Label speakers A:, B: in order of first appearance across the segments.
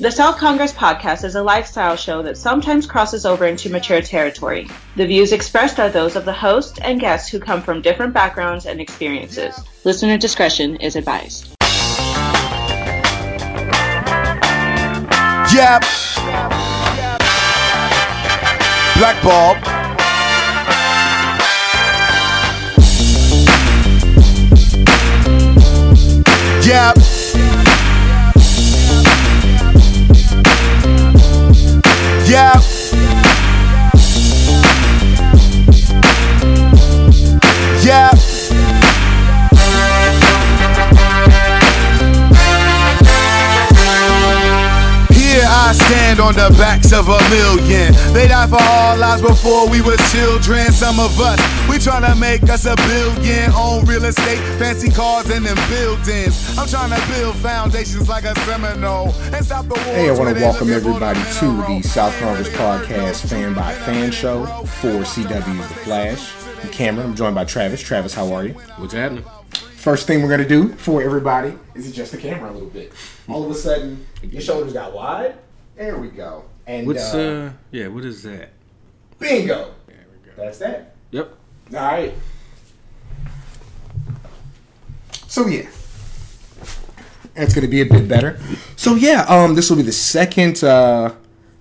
A: The South Congress podcast is a lifestyle show that sometimes crosses over into mature territory. The views expressed are those of the host and guests who come from different backgrounds and experiences. Listener discretion is advised.
B: Yep. Black Bulb. Yep. Yep. Stand on the backs of a million. They died for our lives before we were children. Some of us, we tryna make us a billion. Own real estate, fancy cars, and them buildings. I'm trying to build foundations like a Seminole and stop the wars.
C: Hey, I want to welcome everybody to the South Congress Podcast Fan by Fan Show for CW's The Flash. I'm Cameron. I'm joined by Travis. Travis, how are you?
D: What's happening?
C: First thing we're gonna do for everybody is adjust the camera a little bit. All of a sudden, your shoulders got wide. There we go. And
D: What's
C: uh,
D: uh yeah, what is that?
C: bingo.
D: There we go.
C: That's that.
D: Yep.
C: All right. So yeah, it's gonna be a bit better. So yeah, um, this will be the second uh,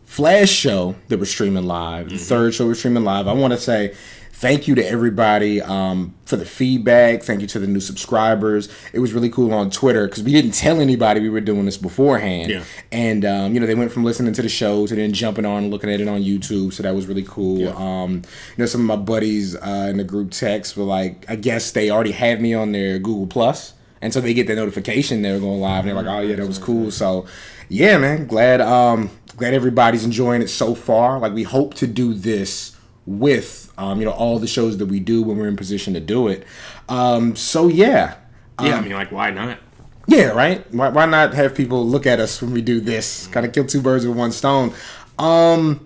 C: Flash show that we're streaming live. The third show we're streaming live. I want to say thank you to everybody um, for the feedback. Thank you to the new subscribers. It was really cool on Twitter because we didn't tell anybody we were doing this beforehand.
D: Yeah.
C: And um, you know, they went from listening to the show to then jumping on and looking at it on YouTube. So that was really cool.
D: Yeah.
C: Um, you know, some of my buddies uh, in the group text were like, I guess they already had me on their Google Plus, and so they get the notification they're going live. And they're like, oh yeah, that was cool. So yeah, man, glad um, glad everybody's enjoying it so far. Like we hope to do this with um, you know all the shows that we do when we're in position to do it. Um, so yeah.
D: Yeah, I mean like why not?
C: Yeah, right. Why, why not have people look at us when we do this? Kind of kill two birds with one stone. Um,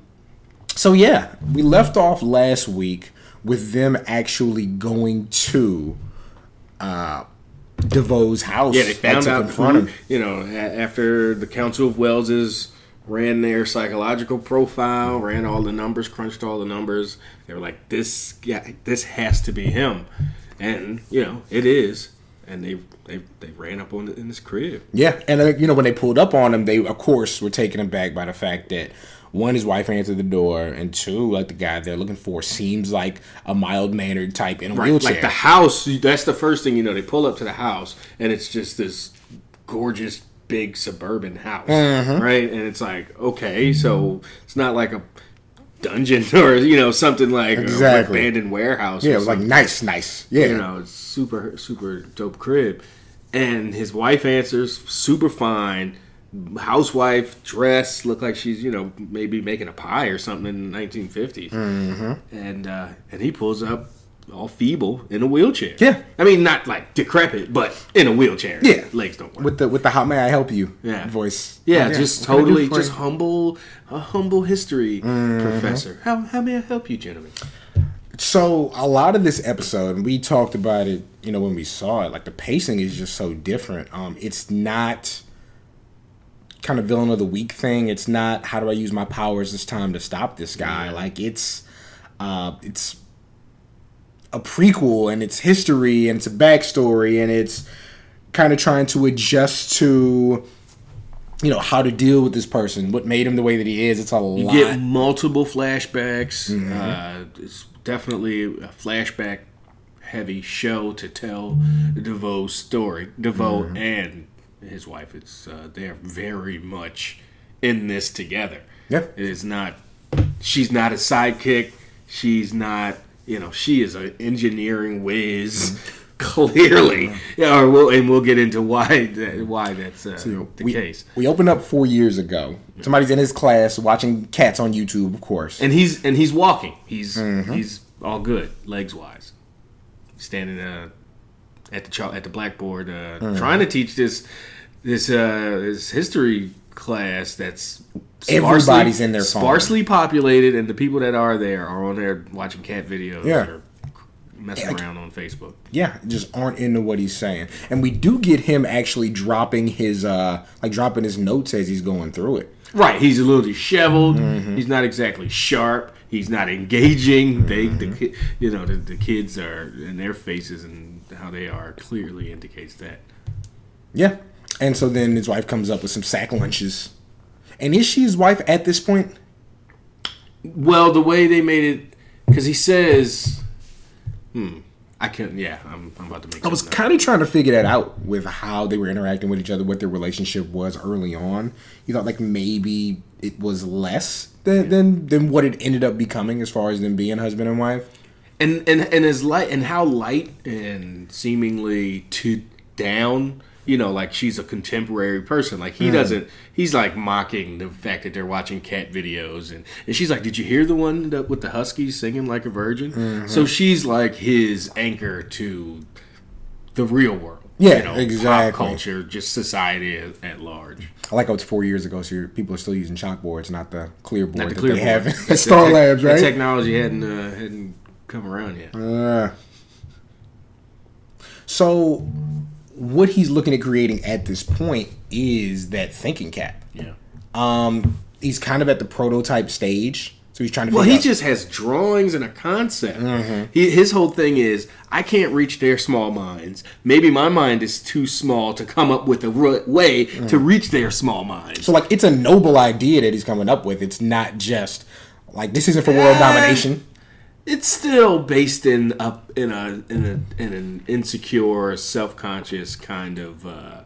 C: so yeah, we left off last week with them actually going to uh, DeVoe's house.
D: Yeah, they found out
C: confront him.
D: you know, after the Council of Wells's ran their psychological profile, ran all the numbers, crunched all the numbers. They were like, "This, yeah, this has to be him," and you know, it is. And they they, they ran up on it in his crib.
C: Yeah, and uh, you know when they pulled up on him, they of course were taken aback by the fact that one, his wife answered the door, and two, like the guy they're looking for seems like a mild mannered type in a
D: Right,
C: wheelchair.
D: like the house. That's the first thing you know. They pull up to the house, and it's just this gorgeous big suburban house,
C: Mm-hmm.
D: right? And it's like, okay, so it's not like a dungeon or you know something like
C: Exactly.
D: an abandoned warehouse.
C: yeah, it was like nice, nice. Yeah,
D: you know, super super dope crib. And his wife answers, super fine. Housewife dress, look like she's you know maybe making a pie or something in the 1950s.
C: Mm-hmm.
D: And uh, and he pulls up all feeble in a wheelchair.
C: Yeah.
D: I mean not like decrepit, but in a wheelchair.
C: Yeah.
D: legs don't work.
C: with the with the how may I help you?
D: Yeah.
C: voice.
D: yeah,
C: Oh,
D: just
C: what can I do
D: totally just
C: you?
D: humble, a humble history
C: Mm-hmm.
D: professor. How how may I help you, gentlemen?
C: So a lot of this episode, and we talked about it, you know, when we saw it. Like the pacing is just so different. Um, it's not kind of villain of the week thing. It's not how do I use my powers this time to stop this guy. Like it's, uh, it's a prequel and it's history and it's a backstory and it's kind of trying to adjust to. You know how to deal with this person, what made him the way that he is. It's a
D: You
C: lot.
D: get multiple flashbacks.
C: Mm-hmm.
D: Uh, it's definitely a flashback heavy show to tell DeVoe's story. DeVoe
C: Mm-hmm.
D: and his wife. It's uh, they're very much in this together.
C: Yeah.
D: It is not. She's not a sidekick. She's not. You know, she is an engineering whiz.
C: Mm-hmm.
D: Clearly, yeah, or we'll, and we'll get into why that, why that's uh, the
C: we,
D: case.
C: We opened up four years ago. Somebody's in his class watching cats on YouTube, of course.
D: and he's and he's walking. He's
C: Mm-hmm.
D: he's all good legs wise. Standing uh, at the at the blackboard, uh,
C: Mm-hmm.
D: trying to teach this this uh, this history class that's
C: Everybody's in their phone.
D: sparsely populated, and the people that are there are on there watching cat videos.
C: Yeah.
D: Or, messing around on Facebook.
C: Yeah, just aren't into what he's saying. And we do get him actually dropping his uh like dropping his notes as he's going through it.
D: Right, he's a little disheveled. He's not exactly sharp. He's not engaging. They, the, you know, the, the kids are and their faces and how they are clearly indicates that.
C: Yeah. And so then his wife comes up with some sack lunches. And is she his wife at this point?
D: Well, the way they made it, because he says, "Hmm, I can't." Yeah, I'm, I'm about to make.
C: I was kind of trying to figure that out with how they were interacting with each other, what their relationship was early on. You thought like maybe it was less than than, than what it ended up becoming as far as them being husband and wife.
D: and and and as light and how light and seemingly too down you know like she's a contemporary person. Like he doesn't he's like mocking the fact that they're watching cat videos. And and she's like did you hear the one that with the huskies singing like a virgin? So she's like his anchor to the real world
C: Yeah, exactly.
D: pop culture just society at, at large.
C: I like how it's four years ago, so you're- people are still using chalkboards, not the clear board
D: Not the
C: that
D: clear
C: they have
D: board.
C: at Star
D: tech-
C: Labs,
D: the
C: right?
D: technology hadn't uh, hadn't come around yet.
C: Uh, so, what he's looking at creating at this point is that thinking cap.
D: yeah
C: Um, he's kind of at the prototype stage, so he's trying to.
D: Well, he
C: out-
D: just has drawings and a concept.
C: Mm-hmm.
D: He, his whole thing is, I can't reach their small minds. Maybe my mind is too small to come up with a r- way to reach their small minds.
C: So like it's a noble idea that he's coming up with. It's not just like this isn't for world domination.
D: It's still based in a in a in a in an insecure, self conscious kind of uh,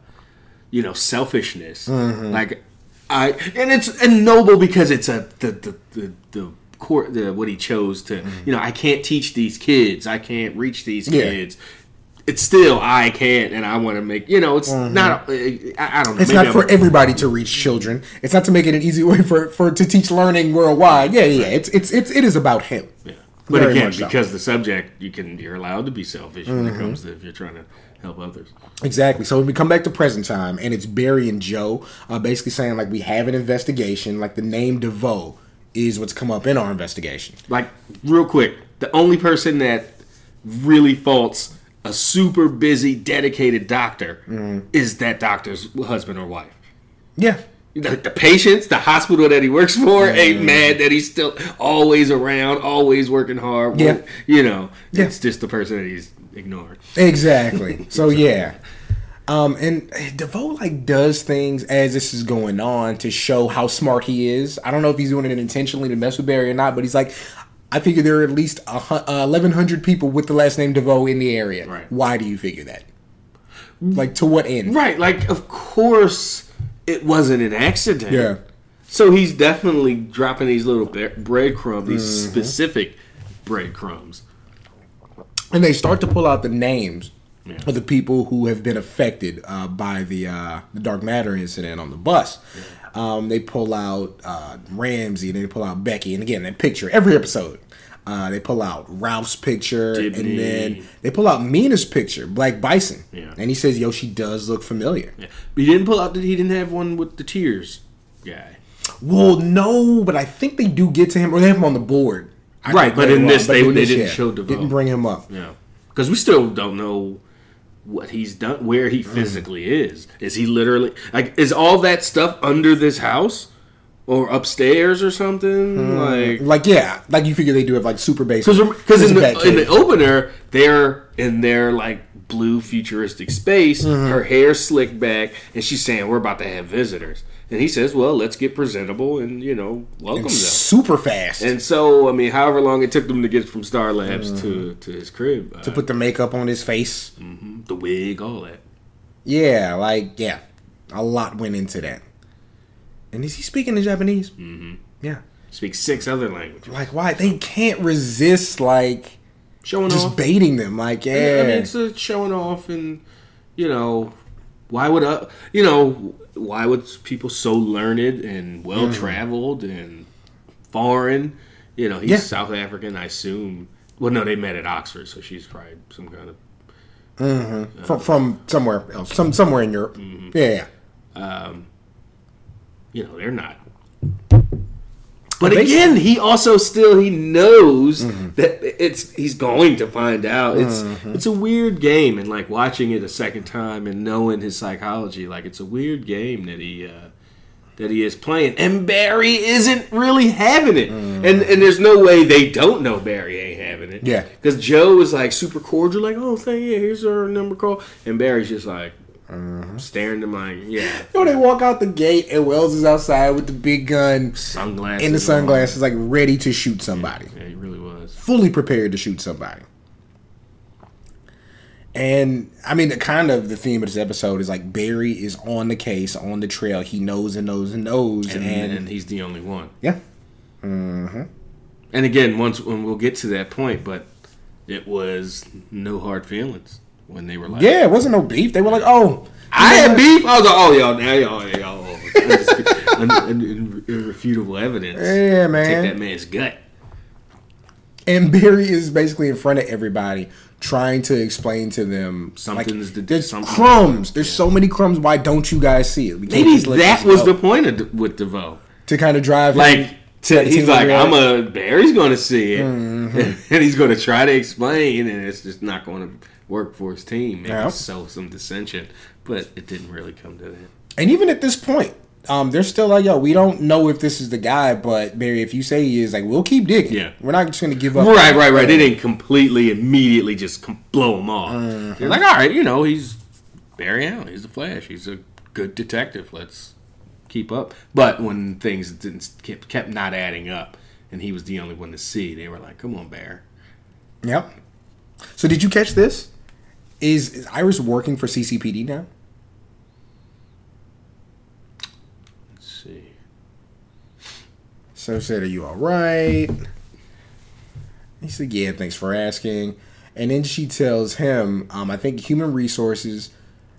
D: you know selfishness.
C: Mm-hmm.
D: Like I and it's and noble because it's a the the the. the Court, the, what he chose to, you know, I can't teach these kids. I can't reach these
C: Mm-hmm. Yeah.
D: kids. It's still I can't, and I want to make. You know, it's not. I, I don't know.
C: Mm-hmm. It's not
D: I'm-
C: for everybody to reach children. It's not to make it an easy way for for to teach learning worldwide. Yeah, yeah. It's it's it's it is about him.
D: Yeah. But
C: Very
D: again,
C: much so. Mm-hmm.
D: because the subject, you can you're allowed to be selfish when it comes to if you're trying to help others.
C: Exactly. So when we come back to present time, and it's Barry and Joe, uh, basically saying like we have an investigation. Like the name DeVoe is what's come up in our investigation.
D: Like real quick, the only person that really faults a super busy, dedicated doctor
C: Mm-hmm.
D: is that doctor's husband or wife.
C: Yeah.
D: The, the patients, the hospital that he works for, ain't
C: Mm-hmm.
D: mad that he's still always around, always working hard.
C: Yeah.
D: you know,
C: Yeah.
D: it's just the person that he's ignored.
C: Exactly. So yeah. Um, and DeVoe like does things as this is going on to show how smart he is. I don't know if he's doing it intentionally to mess with Barry or not, but he's like, I figure there are at least a uh, 1,100 people with the last name DeVoe in the area.
D: Right.
C: Why do you figure that? Like to what end?
D: Right, like of course it wasn't an accident.
C: Yeah.
D: So he's definitely dropping these little bre- breadcrumbs, these
C: Mm-hmm.
D: specific breadcrumbs.
C: and they start to pull out the names
D: Yeah.
C: of the people who have been affected uh, by the uh, the dark matter incident on the bus. Um, they pull out uh, Ramsey, and they pull out Becky, and again, that picture every episode. Uh, they pull out Ralph's picture,
D: Dibney.
C: and then they pull out Mina's picture, Black Bison,
D: Yeah.
C: and he says, "Yo, she does look familiar."
D: Yeah. But he didn't pull out that he didn't have one with the tears guy.
C: Well, no, but I think they do get to him, or they have him on the board. I
D: Right, but in this, they-
C: in
D: they didn't show DeVoe.
C: Didn't bring him up.
D: Yeah. Because we still don't know what he's done, where he physically is. Is he literally like? Is all that stuff under this house or upstairs or something? Like
C: Like, yeah, like you figure they do have like super base.
D: Because in the, in the opener, they're in their like blue futuristic space.
C: Mm-hmm.
D: Her hair slicked back, and she's saying, "We're about to have visitors." And he says, "Well, let's get presentable and you know welcome them."
C: super fast.
D: And so, I mean, however long it took them to get from Star Labs to to his crib, uh,
C: Mm-hmm. to put the makeup on his face.
D: the wig, all that.
C: Yeah, like yeah, a lot went into that. And is he speaking in Japanese? Mm-hmm. Yeah.
D: Speaks six other languages.
C: Like why they can't resist like
D: Showing
C: just
D: off.
C: baiting them? Like yeah.
D: I mean, it's a showing off, and you know, why would uh, you know, why would people so learned and well traveled and foreign? You know, he's
C: Yeah.
D: South African, I assume. Well, no, they met at Oxford, so she's probably some kind of.
C: from from somewhere else, some somewhere in Europe.
D: Mm-hmm.
C: Yeah, yeah.
D: You know, they're not. But again, he also still he knows
C: Mm-hmm.
D: that it's he's going to find out. It's it's a weird game, and like watching it a second time and knowing his psychology, like it's a weird game that he uh, that he is playing, and Barry isn't really having it, and and there's no way they don't know Barry ain't having it.
C: Mm-hmm. Yeah.
D: because Joe is like super cordial, like oh thank you, here's our number call, and Barry's just like
C: Mm-hmm.
D: staring to my yeah
C: You know, they walk out the gate and Wells is outside with the big gun
D: sunglasses
C: and the
D: on.
C: sunglasses, like ready to shoot somebody.
D: Yeah, he really was.
C: fully prepared to shoot somebody. And I mean, the kind of the theme of this episode is like Barry is on the case, on the trail. He knows and knows and knows,
D: and,
C: and,
D: and he's the only one.
C: yeah,
D: And again, once when we'll get to that point, but it was no hard feelings when they were like,
C: yeah, it wasn't no beef. They were like, oh,
D: I had beef." I was like, "Oh, y'all, now y'all, y'all, irrefutable evidence.
C: yeah, man, Take
D: that man's gut."
C: And Barry is basically in front of everybody, trying to explain to them
D: Something's
C: like,
D: the-
C: there's
D: something-
C: crumbs. There's so many crumbs. Why don't you guys see it?
D: Maybe that was
C: go.
D: the point of with DeVoe.
C: to kind of drive him
D: Like, to, he's like, "I'm a Barry's going to see it,
C: Mm-hmm.
D: and he's going to try to explain, and it's just not going to work for his team. Maybe
C: Yeah.
D: sow some dissension, but it didn't really come to that."
C: And even at this point, um, they're still like, yo, we don't know if this is the guy, but Barry, if you say he is, like, we'll keep digging.
D: Yeah.
C: We're not just gonna give up.
D: Right, right, right. They didn't completely, immediately just blow him off.
C: Mm-hmm.
D: They're like, all right, you know, he's Barry Allen. He's the Flash. He's a good detective. Let's keep up. But when things didn't kept, kept not adding up, and he was the only one to see, they were like, "Come on, Bear."
C: Yep. So did you catch this? Is, is Iris working for CCPD now?
D: Let's see.
C: So said, "Are you all right?" He said, "Yeah, thanks for asking." And then she tells him, um, "I think human resources,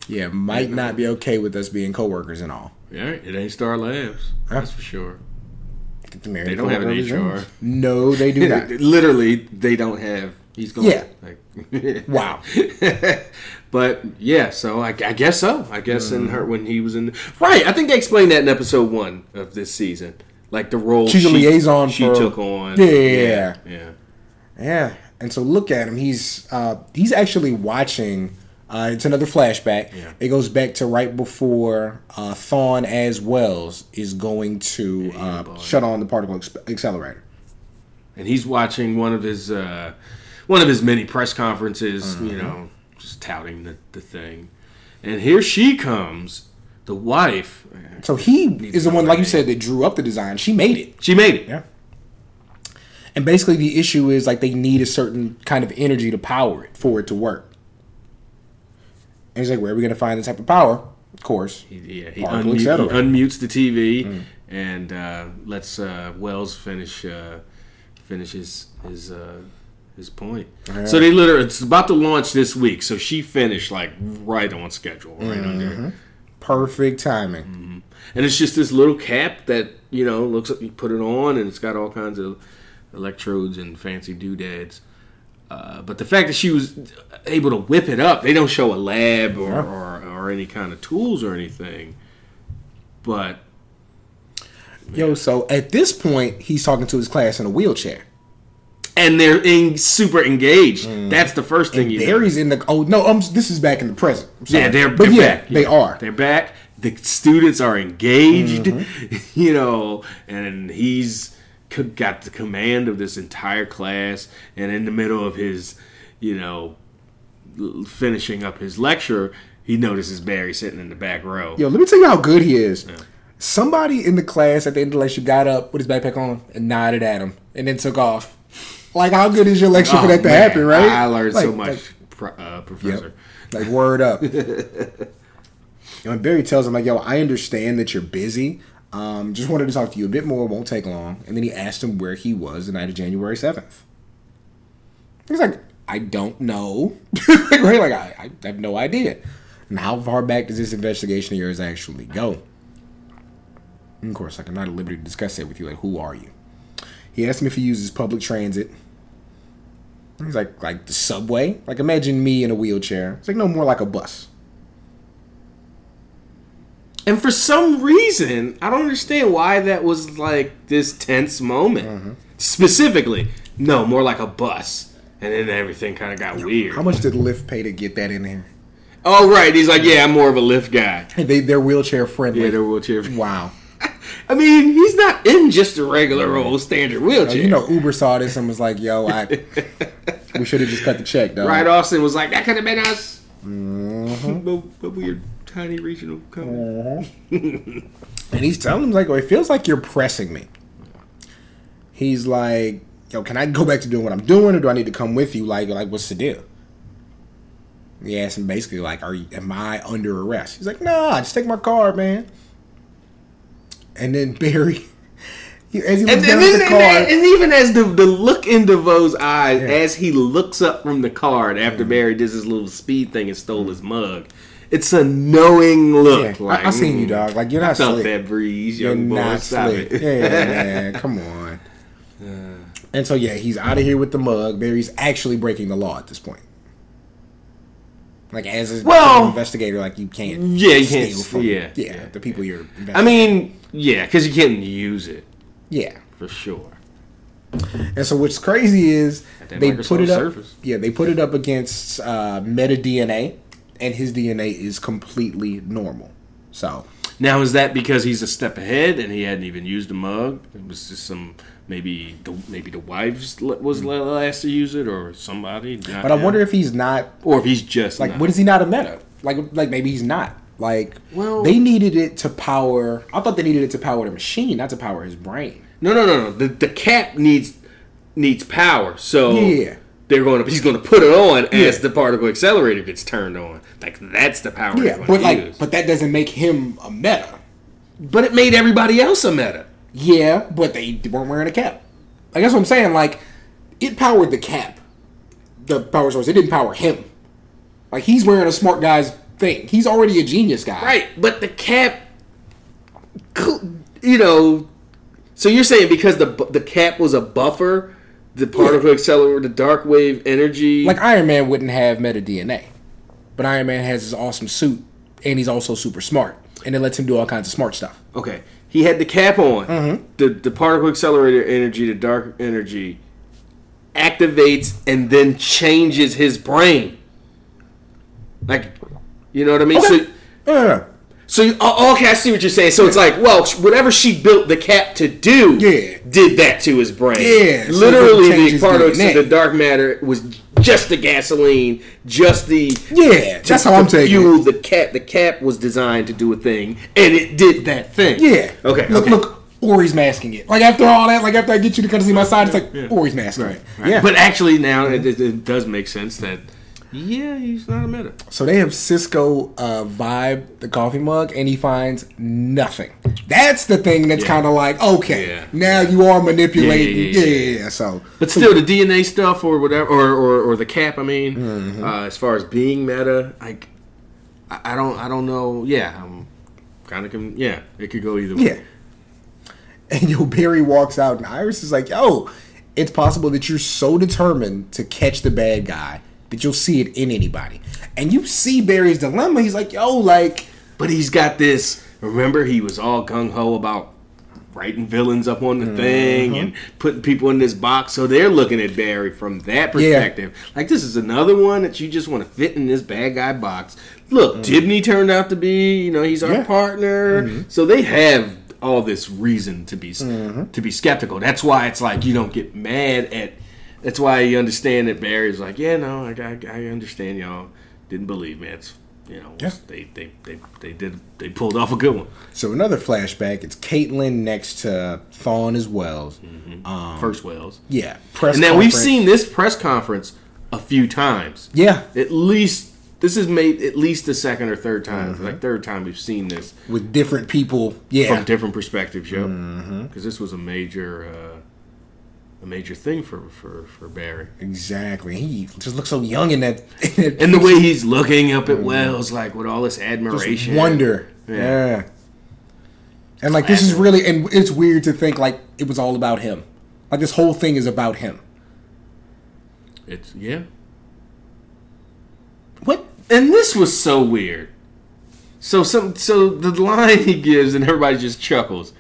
C: yeah, might not be okay with us being coworkers and all."
D: Yeah, it ain't Star Labs. That's for sure.
C: Get the married
D: They don't have an HR.
C: No, they do not.
D: Literally, they don't have. He's going.
C: Yeah.
D: Like,
C: Wow.
D: but yeah, so I, I guess so. I guess in her when he was in right. I think they explained that in episode one of this season, like the role
C: She's a
D: she-
C: liaison
D: she
C: for-
D: took on.
C: Yeah.
D: yeah, yeah.
C: Yeah, and so look at him. He's uh, he's actually watching. Uh, it's another flashback.
D: Yeah.
C: It goes back to right before uh, Thawne as Wells is going to uh, shut on the particle ex- accelerator.
D: And he's watching one of his uh, one of his many press conferences.
C: Mm-hmm.
D: You know, just touting the, the thing. And here she comes, the wife.
C: So he is the one, like you said, that drew up the design. She made it.
D: She made it.
C: Yeah. And basically, the issue is like they need a certain kind of energy to power it for it to work. And he's like, "Where are we going to find this type of power?" Of course,
D: He, yeah, he, unmute, he unmutes the TV
C: Mm.
D: and uh, lets uh, Wells finish uh, finish his his, uh, his point. So they literally it's about to launch this week. So she finished like right on schedule, right
C: Mm-hmm.
D: under.
C: perfect timing.
D: And it's just this little cap that you know looks like you put it on, and it's got all kinds of electrodes and fancy doodads. Uh, but the fact that she was able to whip it up, they don't show a lab or, or, or any kind of tools or anything. But
C: Yo, so at this point, he's talking to his class in a wheelchair.
D: And they're in, super engaged. That's the first thing you know.
C: Barry's in the oh no, um, this is back in the present.
D: Yeah, they're,
C: but
D: they're
C: yeah,
D: back.
C: they
D: Yeah.
C: are.
D: They're back. The students are engaged,
C: Mm-hmm.
D: you know, and he's got the command of this entire class. And in the middle of his, you know, finishing up his lecture, he notices Barry sitting in the back row.
C: Yo, let me tell you how good he is. Somebody in the class at the end of the lecture got up with his backpack on and nodded at him and then took off. Like, how good is your lecture for
D: Oh,
C: that to
D: man,
C: happen, right?
D: I learned so much,
C: like-
D: uh, Professor.
C: Yep. Like word up. And Barry tells him like, "Yo, I understand that you're busy. Um, just wanted to talk to you a bit more. Won't take long." And then he asked him where he was the night of January seventh. He's like, "I don't know." right? Like, I, I have no idea. And how far back does this investigation of yours actually go? And of course, like I'm not at liberty to discuss that with you. Like, who are you? He asked him if he uses public transit. He's like, like the subway. Like, imagine me in a wheelchair. It's like no more like a bus.
D: And for some reason, I don't understand why that was like this tense moment.
C: Mm-hmm.
D: Specifically, no, more like a bus. And then everything kind of got weird.
C: How much did Lyft pay to get that in there?
D: Oh, right. He's like, yeah, I'm more of a lift guy.
C: They they're wheelchair friendly.
D: Yeah, they're wheelchair. Friendly.
C: wow.
D: I mean, he's not in just a regular old standard wheelchair.
C: You know, Uber saw this and was like, "Yo, I we should have just cut the check, Though.
D: Right, Austin was like, that could have been us.
C: Mm-hmm.
D: but, but we're tiny regional company.
C: And he's telling him like, "Oh, it feels like you're pressing me." He's like, "Yo, can I go back to doing what I'm doing, or do I need to come with you? Like, like what's the deal?" He asked him basically like, "Are you, am I under arrest?" He's like, "Nah, just take my card, man." And then Barry, as he
D: And, and, then,
C: the
D: and, and even as the, the look in DeVoe's eyes,
C: Yeah.
D: as he looks up from the card after Barry does his little speed thing and stole his mug, it's a knowing look.
C: Yeah,
D: like,
C: I, I seen you,
D: mm,
C: dog. Like you're not
D: Felt
C: slick.
D: that breeze,
C: You're
D: boy.
C: not
D: Stop
C: slick.
D: it.
C: Yeah, man, come on. And so yeah, he's out of here with the mug. Barry's actually breaking the law at this point. Like as a
D: Well-
C: investigator, like you can't.
D: Yeah, you can't-
C: from
D: yeah,
C: yeah,
D: yeah,
C: the people you're.
D: I mean, yeah, because you can't use it
C: yeah.
D: for sure.
C: And so what's crazy is they
D: Microsoft
C: put it up.
D: Surface.
C: Yeah, they put it up against uh, Meta DNA, and his DNA is completely normal. So
D: Now, is that because he's a step ahead and he hadn't even used a mug? It was just some maybe the maybe the wives was hmm. the last to use it or somebody.
C: But I wonder if he's not
D: or if he's just
C: like,
D: not.
C: what is he not a meta? Like, like maybe he's not. Like,
D: Well-
C: they needed it to power. I thought they needed it to power the machine, not to power his brain.
D: No, no, no, no. The the cap needs needs power, so
C: Yeah.
D: they're going to he's going to put it on as
C: Yeah.
D: the particle accelerator gets turned on. Like that's the power.
C: Yeah, but like,
D: use.
C: but that doesn't make him a meta.
D: but it made everybody else a meta.
C: Yeah, but they weren't wearing a cap. I guess what I'm saying. Like, it powered the cap, the power source. It didn't power him. Like he's wearing a smart guy's thing. He's already a genius guy.
D: Right, but the cap, you know. So you're saying because the the cap was a buffer, the particle accelerator, the dark wave energy.
C: Like Iron Man wouldn't have meta DNA, but Iron Man has his awesome suit, and he's also super smart, and it lets him do all kinds of smart stuff.
D: okay, he had the cap on.
C: Mm-hmm.
D: The the particle accelerator energy, the dark energy, activates and then changes his brain. Like, you know what I mean?
C: Okay.
D: So.
C: Yeah.
D: So you, oh, oh, okay, I see what you're saying. So it's like, well, whatever she built the cap to do,
C: Yeah.
D: did that to his brain.
C: Yeah,
D: literally,
C: change
D: the
C: his
D: part of the dark matter was just the gasoline, just the
C: Yeah,
D: to-
C: that's how
D: to
C: I'm taking
D: fuel
C: it.
D: the cap. The cap was designed to do a thing, and it did that thing.
C: Yeah.
D: Okay.
C: Look,
D: okay.
C: look, Ori's masking it. Like after all that, like after I get you to come to see my side, it's like Ori's masking it. Yeah.
D: But actually, now it, it, it does make sense that yeah, he's not a meta.
C: so they have Cisco uh, vibe the coffee mug, and he finds nothing. That's the thing that's
D: Yeah.
C: kind of like okay,
D: Yeah.
C: now you are manipulating.
D: Yeah,
C: Yeah. So,
D: But still, the DNA stuff or whatever, or, or, or the cap. I mean,
C: Mm-hmm.
D: uh, as far as being meta, like I, don't, I don't know. Yeah, I'm kind of, com- yeah, it could go either way.
C: yeah. And yo, Barry walks out, and Iris is like, "Yo, it's possible that you're so determined to catch the bad guy that you'll see it in anybody." And you see Barry's dilemma. He's like, "Yo, like."
D: But he's got this. Remember, he was all gung ho about writing villains up on the
C: Mm-hmm.
D: thing and putting people in this box. So they're looking at Barry from that perspective. Like this is another one that you just want to fit in this bad guy box. Look, Dibney turned out to be, you know, he's our
C: Mm-hmm.
D: Partner. So they have all this reason to be
C: Mm-hmm.
D: to be skeptical. That's why it's like you don't get mad at. That's why you understand that Barry's like, yeah, no, I, I, I understand y'all didn't believe me. It's you know,
C: Yeah.
D: they, they they they did they pulled off a good one.
C: So another flashback. It's Caitlyn next to Thawne as Wells. Um,
D: First Wells,
C: yeah, press.
D: and now we've seen this press conference a few times.
C: Yeah,
D: At least this is made at least the second or third time.
C: Mm-hmm.
D: Like third time we've seen this
C: with different people. Yeah,
D: from different perspectives. Yep, because
C: Mm-hmm.
D: this was a major uh, a major thing for for for Barry.
C: exactly. He just looks so young in that. In
D: And the way he's looking up at Wells, like with all this admiration,
C: Mm-hmm. wonder.
D: Yeah.
C: Yeah. And like this is really, and it's weird to think like it was all about him. Like this whole thing is about him.
D: It's yeah.
C: What?
D: And this was so weird. So some so the line he gives and everybody just chuckles.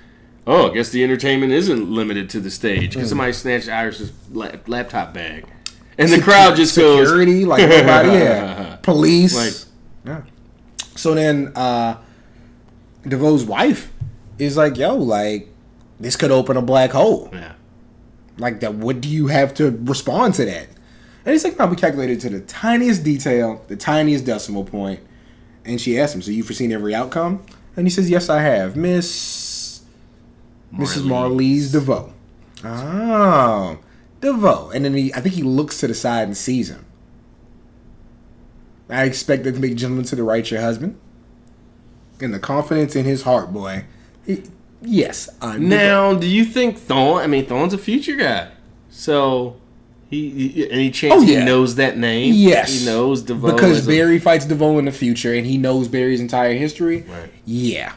D: Oh, I guess the entertainment isn't limited to the stage because somebody snatched Iris's la- laptop bag, and the crowd just goes
C: security, like nobody, yeah, police.
D: like
C: yeah. So then, uh DeVoe's wife is like, "Yo, like this could open a black hole.
D: yeah.
C: Like that. What do you have to respond to that?" And he's like, "No, we calculated to the tiniest detail, the tiniest decimal point." And she asked him, "So you've foreseen every outcome?" And he says, "Yes, I have, Miss." Mrs. Marlize DeVoe. Oh, DeVoe. And then he, I think he looks to the side and sees him. I expect that to make gentleman to the right your husband. And the confidence in his heart, boy. He, yes, I'm DeVoe.
D: Now, do you think Thawne? I mean, Thawne's a future guy, so he, he any chance
C: Oh, yeah.
D: he knows that name?
C: Yes.
D: he knows DeVoe
C: because
D: is a-
C: Barry fights DeVoe in the future, and he knows Barry's entire history.
D: Right.
C: Yeah,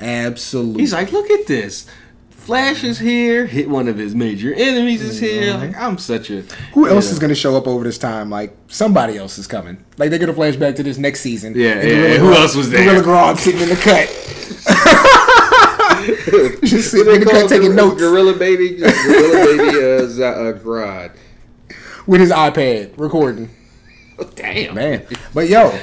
C: absolutely.
D: He's like, look at this. Flash is here. Hit one of his major enemies is here. Like I'm such a
C: Who else
D: you
C: is going to show up over this time? Like somebody else is coming. Like they're going to flash back to this next season.
D: Yeah,
C: And
D: yeah,
C: Gorilla
D: who
C: Grodd-
D: else was there?
C: Gorilla Grodd sitting in the cut, just sitting in the cut taking notes
D: Gorilla Baby, Gorilla Baby, uh, Z- uh, Grodd.
C: with his iPad recording.
D: Oh, Damn,
C: Man, but yo,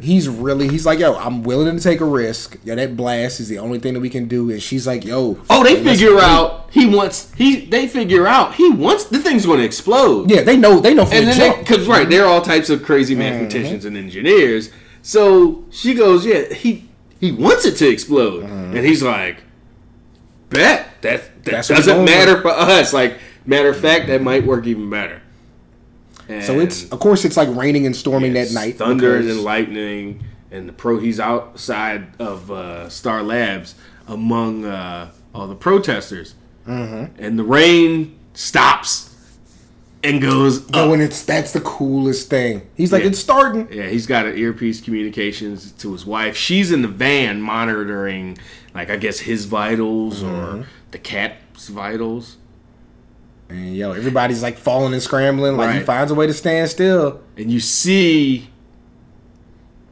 C: he's really he's like yo, I'm willing to take a risk. Yeah, that blast is the only thing that we can do. And she's like yo,
D: Oh, they figure out he wants he. They figure out he wants the thing's going to explode.
C: Yeah, they know they know
D: and
C: the
D: then because right, they're all types of crazy
C: Mm-hmm.
D: mathematicians and engineers. So she goes, yeah, he he wants it to explode, and he's like, bet that that
C: Mm-hmm. That's
D: doesn't matter for us. Like matter of fact, that might work even better.
C: So it's of course it's like raining and storming that night.
D: thunder and lightning, and the pro. He's outside of uh, Star Labs among uh, all the protesters,
C: Mm-hmm.
D: and the rain stops and goes
C: Yo,
D: up.
C: and it's that's the coolest thing. He's like,
D: Yeah.
C: it's starting.
D: Yeah, he's got an earpiece communications to his wife. She's in the van monitoring, like I guess his vitals
C: Mm-hmm.
D: or the cat's vitals.
C: And yo, everybody's like falling and scrambling. Like he finds a way to stand still.
D: and you see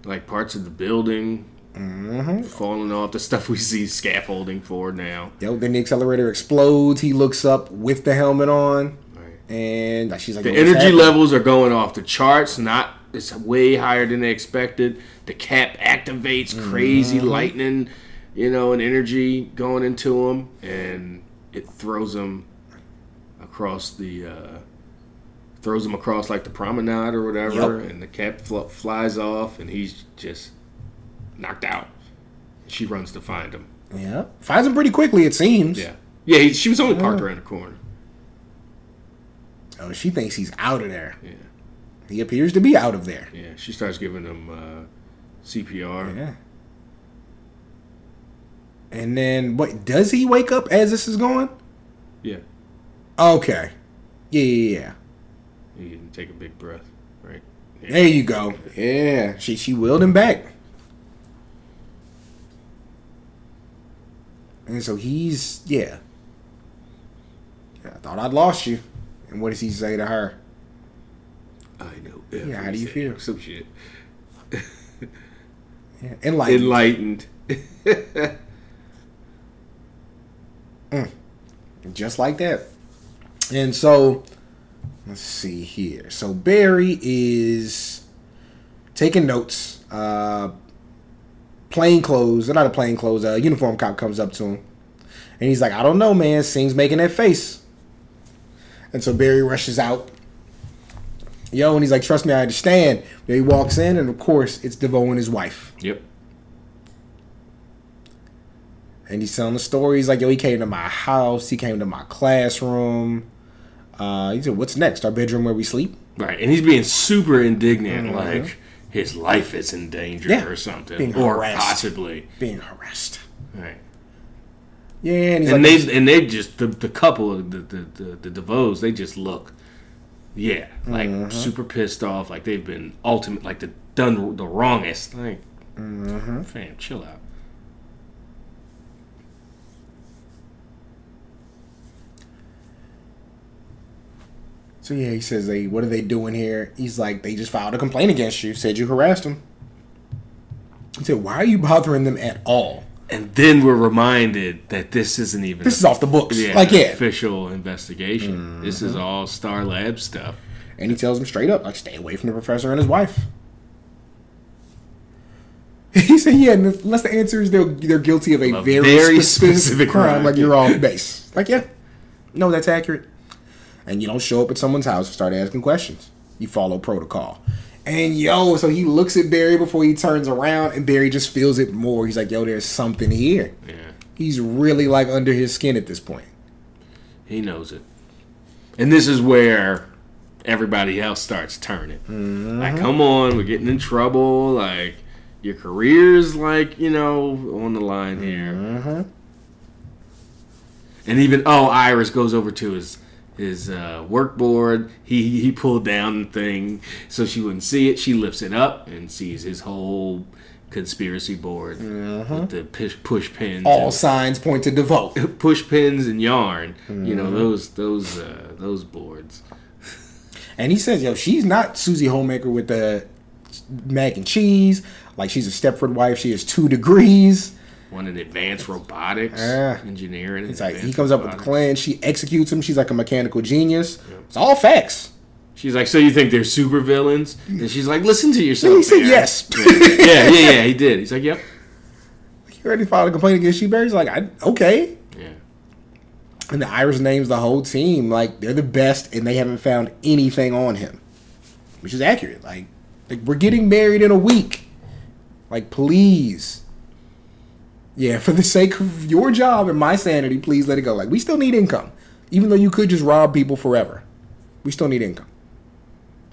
D: like parts of the building
C: Mm-hmm.
D: falling off. The stuff we see scaffolding for now.
C: Yo, then the accelerator explodes. He looks up with the helmet on,
D: Right.
C: and she's like,
D: The energy
C: happening?"
D: levels are going off the charts. Not it's way higher than they expected. The cap activates crazy
C: Mm-hmm.
D: lightning, you know, and energy going into him, and it throws him across the. Uh, throws him across like the promenade or whatever,
C: Yep.
D: and the cap fl- flies off, and he's just knocked out. She runs to find him.
C: Yeah, finds him pretty quickly. It seems.
D: Yeah, yeah. He, she was only parked around the corner.
C: Oh, she thinks he's out of there.
D: Yeah,
C: He appears to be out of there.
D: yeah. She starts giving him uh, CPR.
C: Yeah. And then what? Does he wake up as this is going?
D: yeah.
C: Okay. Yeah, yeah, yeah.
D: He didn't take a big breath, right?
C: There you go. Yeah, she she willed him back. And so he's yeah. Yeah, I thought I'd lost you. And what does he say to her?
D: I know.
C: Yeah, how do you feel?
D: Some shit.
C: Yeah, enlightened.
D: Enlightened. Mm.
C: just like that. And so, let's see here. So Barry is taking notes. Uh, plain clothes, not a plain clothes. A uniform cop comes up to him, and he's like, "I don't know, man. Singh's making that face." And so Barry rushes out. Yo, and he's like, "Trust me, I understand." Then he walks in, and of course, it's DeVoe and his wife.
D: Yep.
C: And he's telling the story. He's like, yo, he came to my house. He came to my classroom. Uh, he said, what's next? Our bedroom where we sleep?
D: Right, and he's being super indignant, like his life is in danger
C: Mm-hmm. Yeah.
D: or something,
C: Being
D: or
C: harassed.
D: possibly.
C: Being harassed.
D: Right.
C: Yeah, and he's
D: and
C: like,
D: they and they just the, the couple the the the, the DeVoes they just look yeah like
C: Mm-hmm.
D: super pissed off like they've been ultimate like the done the wrongest like
C: Mm-hmm.
D: fam chill out
C: so yeah, he says, they, what are they doing here? He's like, they just filed a complaint against you. Said you harassed them. He said, why are you bothering them at all?
D: And then we're reminded that this isn't even
C: This is off the books.
D: yeah,
C: like, yeah.
D: official investigation. This is mm-hmm. all Star Lab stuff.
C: And he tells him straight up, like, stay away from the professor and his wife. He said, yeah, and unless the answer is they're, they're guilty of a,
D: A
C: very,
D: very
C: specific,
D: specific
C: crime,
D: crime.
C: like you're off base. Like, yeah, no, that's accurate. And you don't show up at someone's house and start asking questions. You follow protocol. And yo, so he looks at Barry before he turns around, and Barry just feels it more. He's like, yo, there's something here.
D: Yeah,
C: He's really like under his skin at this point.
D: he knows it. And this is where everybody else starts turning.
C: Mm-hmm.
D: Like, come on, we're getting in trouble. Like, your career's like you know on the line here.
C: Mm-hmm.
D: And even oh, Iris goes over to his his uh, work board. He he pulled down the thing so she wouldn't see it. She lifts it up and sees his whole conspiracy board with the push push pins.
C: All
D: and-
C: signs point to devote.
D: push pins and yarn. You
C: Mm-hmm.
D: know those those uh, those boards.
C: And he says, yo, she's not Susie Homemaker with the mac and cheese. Like, she's a Stepford wife. She has two degrees.
D: One in advanced robotics, engineering.
C: It's like, he comes up with the
D: robotics.
C: plan. She executes him. She's like a mechanical genius. It's all facts.
D: She's like, so you think they're super villains? And she's like, listen to yourself.
C: He said
D: Barry."
C: yes.
D: yeah, yeah, yeah. He did. He's like, yep.
C: He already filed a complaint against Sheberry. He's like, I, okay.
D: Yeah.
C: And the Irish names the whole team. Like, they're the best, and they haven't found anything on him. Which is accurate. Like, like we're getting married in a week. Like, please. Yeah, for the sake of your job and my sanity, please let it go. Like, we still need income. Even though you could just rob people forever. We still need income.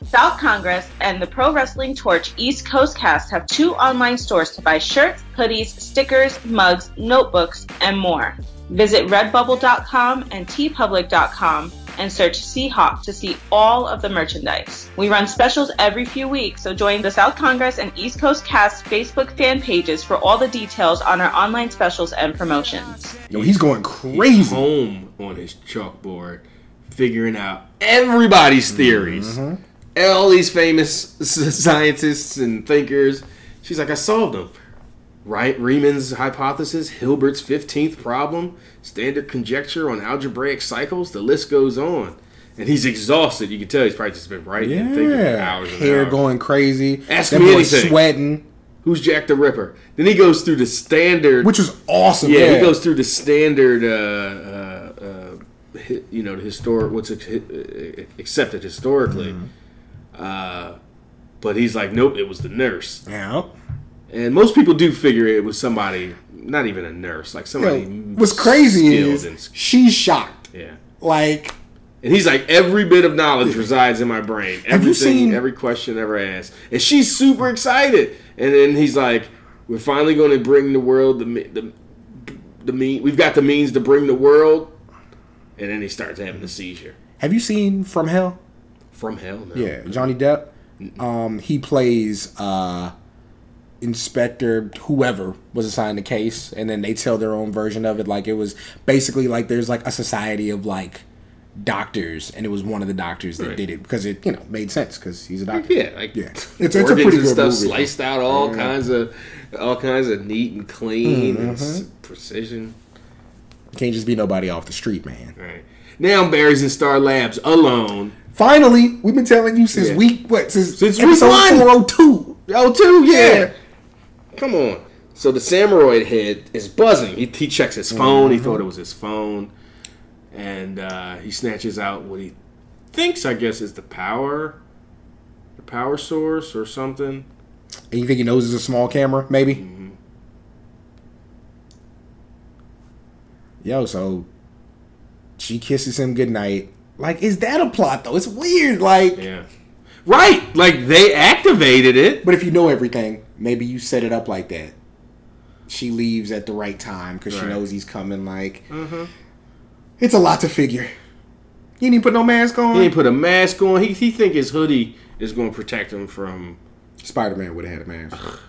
A: South Congress and the Pro Wrestling Torch East Coast cast have two online stores to buy shirts, hoodies, stickers, mugs, notebooks, and more. Visit redbubble.com and teepublic.com and search Seahawk to see all of the merchandise. We run specials every few weeks, so join the South Congress and East Coast cast Facebook fan pages for all the details on our online specials and promotions.
C: Yo, he's going
D: He's
C: crazy.
D: home on his chalkboard, figuring out everybody's theories. Mm-hmm. All these famous scientists and thinkers. She's like, I solved them. Right? Riemann's hypothesis, Hilbert's 15th problem, standard conjecture on algebraic cycles, the list goes on. And he's exhausted. You can tell he's probably just been writing and thinking for
C: Yeah,
D: hours and
C: hair
D: hours.
C: going crazy.
D: Ask
C: That
D: me anything.
C: Sweating,
D: Who's Jack the Ripper? Then he goes through the standard.
C: which is awesome.
D: yeah,
C: Yeah,
D: he goes through the standard, uh, uh, uh, you know, the historic, what's uh, accepted historically. Uh, but he's like, nope, it was the nurse.
C: Yeah.
D: And most people do figure it was somebody, not even a nurse, like somebody.
C: Yo, what's crazy is
D: and-
C: she's shocked.
D: yeah.
C: Like,
D: And he's like, every bit of knowledge resides in my brain.
C: Have you seen-
D: every question ever asked. And she's super excited. And then he's like, we're finally going to bring the world the the the mean. We've got the means to bring the world. And then he starts having a seizure
C: have you seen From Hell?
D: from hell. No.
C: Yeah, Johnny Depp. Um, he plays uh, Inspector whoever was assigned the case, and then they tell their own version of it. Like it was basically like there's like a society of like doctors, and it was one of the doctors that
D: Right.
C: did it because it you know made sense because he's a doctor.
D: Yeah, like
C: Yeah. It's- it's a pretty
D: and
C: good
D: stuff
C: movie.
D: sliced out, all kinds of, all kinds of neat and clean and
C: Mm-hmm.
D: s- precision.
C: Can't just be nobody off the street, man.
D: Right now, I'm Barry's in Star Labs alone.
C: Finally, we've been telling you since
D: Yeah.
C: week what since,
D: Since week
C: episode
D: one.
C: four hundred two.
D: Oh, two, yeah.
C: Yeah.
D: Come on. So the samuroid head is buzzing. He, he checks his phone. He thought it was his phone, and uh, he snatches out what he thinks, I guess, is the power, the power source or something.
C: And you think he knows it's a small camera, maybe?
D: Mm-hmm.
C: Yo, so she kisses him goodnight. Like, is that a plot though? It's weird. Like,
D: Yeah. Right. Like they activated it.
C: but if you know everything, maybe you set it up like that. She leaves at the right time because she knows he's coming. Like, mm-hmm. it's a lot to figure. He didn't put no mask on.
D: He didn't put a mask on. He he think his hoodie is going to protect him from
C: Spider Man would have had a mask.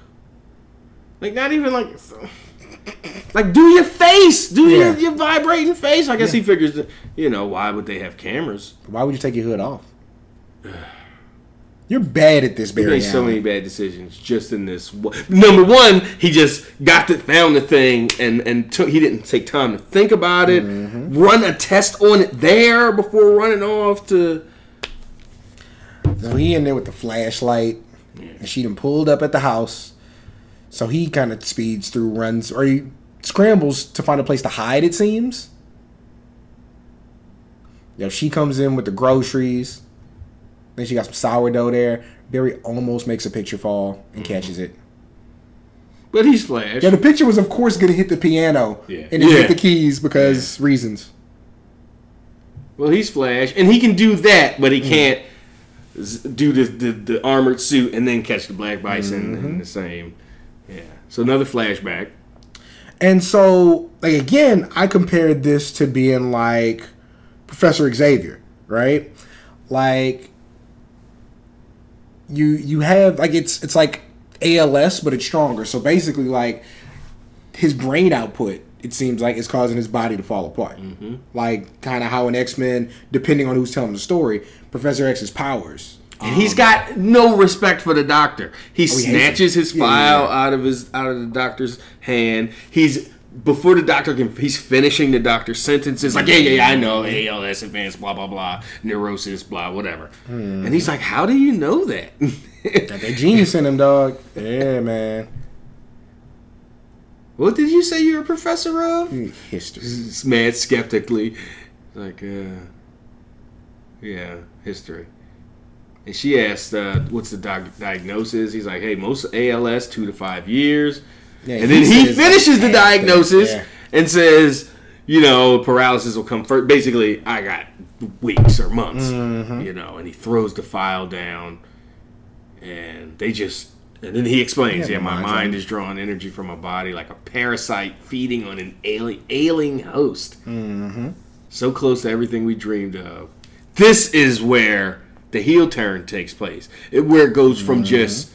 D: like not even like like do your face, do your,
C: Yeah.
D: your vibrating face. I guess he figures that you know why would they have cameras?
C: Why would you take your hood off? You're bad at this,
D: He
C: Barry.
D: made so many bad decisions just in this. one- Number one, he just got the found the thing and and took. He didn't take time to think about it,
C: Mm-hmm.
D: run a test on it there before running off to.
C: So he in there with the flashlight, and she done pulled up at the house. So he kind of speeds through, runs, or he scrambles to find a place to hide. It seems. You know, she comes in with the groceries. Then she got some sourdough there. Barry almost makes a picture fall and catches it.
D: But he's Flash.
C: Yeah, the picture was, of course, going to hit the piano
D: Yeah.
C: and then
D: Yeah.
C: hit the keys because reasons.
D: Well, he's Flash, and he can do that, but he
C: Mm.
D: can't z- do the, the the armored suit and then catch the Black Bison
C: Mm-hmm.
D: in the same. Yeah. So another flashback.
C: And so, like again, I compared this to being like Professor Xavier, right? Like you you have like it's it's like ALS, but it's stronger. So basically, like his brain output, it seems like is causing his body to fall apart. Like kind of how an X Men, depending on who's telling the story, Professor X's powers.
D: And he's got no respect for the doctor. He
C: Um, oh,
D: snatches his
C: Yeah,
D: file
C: yeah.
D: out of his out of the doctor's hand. He's before the doctor can he's finishing the doctor's sentences like yeah yeah yeah I know ALS advanced blah blah blah neurosis blah whatever
C: Hmm.
D: and he's like how do you know that
C: Got that genius in him, dog. Yeah, man.
D: what did you say you're a professor of
C: History.
D: Mad skeptically like uh yeah history and she asked uh, what's the doc- diagnosis he's like hey most ALS two to five years
C: Yeah,
D: and then he finishes the diagnosis
C: yeah.
D: and says, you know, paralysis will come first. Basically, I got weeks or months,
C: Mm-hmm.
D: you know, and he throws the file down, and they just. And then he explains,
C: Yeah,
D: yeah, my mind is drawing energy from my body like a parasite feeding on an ailing, ailing host. Mm-hmm. So close to everything we dreamed of. This is where the heel turn takes place. It, where it goes from
C: Mm-hmm.
D: just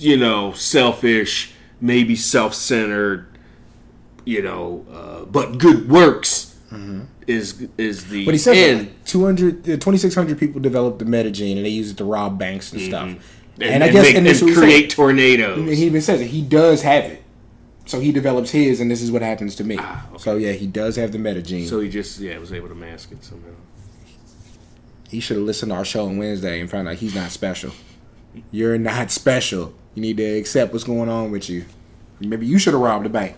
D: you know, selfish, maybe self-centered, you know, uh, but good works is is the
C: Mm-hmm. But he
D: end.
C: like 200, uh, 2,600 people developed the metagene and they use it to rob banks and stuff. And,
D: Mm-hmm. and,
C: I guess
D: make-
C: and
D: and create
C: said.
D: tornadoes.
C: He even says it. He does have it. So he develops his, and this is what happens to me.
D: Ah, okay.
C: So yeah, he does have the metagene.
D: so he just yeah was able to mask it somehow.
C: he should have listened to our show on Wednesday and found out he's not special. You're not special. You need to accept what's going on with you. Maybe you should have robbed a bank.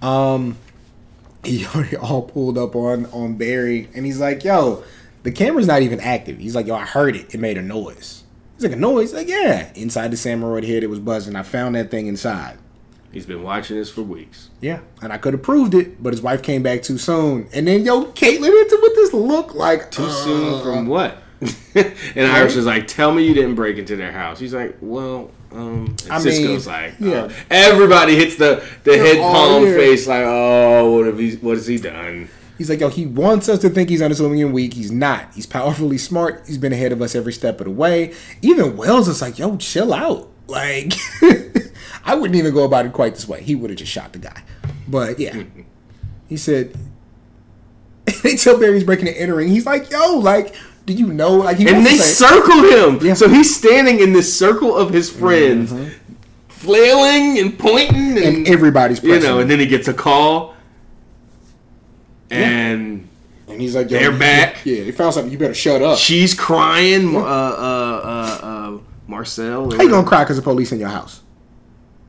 C: Um, he already all pulled up on on Barry, and he's like, "Yo, the camera's not even active." He's like, "Yo, I heard it. It made a noise." He's like, "A noise?" Like, "Yeah." Inside the samurai head, it was buzzing. I found that thing inside.
D: He's been watching this for weeks.
C: Yeah, and I could have proved it, but his wife came back too soon. And then, yo, Caitlin into with this look like
D: Too
C: uh,
D: soon from what? and Iris is like, "Tell me you didn't break into their house." He's like, "Well." Um,
C: I
D: Cisco's
C: mean,
D: like,
C: yeah.
D: uh, everybody hits the the head palm
C: here.
D: face, like, oh, what have he, what has he done?
C: He's like, yo, he wants us to think he's unassuming and weak. He's not. He's powerfully smart. He's been ahead of us every step of the way. Even Wells is like, yo, chill out. Like, I wouldn't even go about it quite this way. He would have just shot the guy. But yeah, he said. they tell Barry's breaking and entering. He's like, yo, like, do you know? Like, he
D: And they
C: say-
D: circled him,
C: Yeah.
D: so he's standing in this circle of his friends, flailing and pointing, and,
C: and everybody's
D: you
C: pressing
D: know, and then he gets a call, and
C: And he's like,
D: They're
C: you-
D: back.
C: Yeah, they found something. You better shut up.
D: she's crying. Uh, uh, uh, uh, Marlize.
C: How you gonna cry because the police in your house?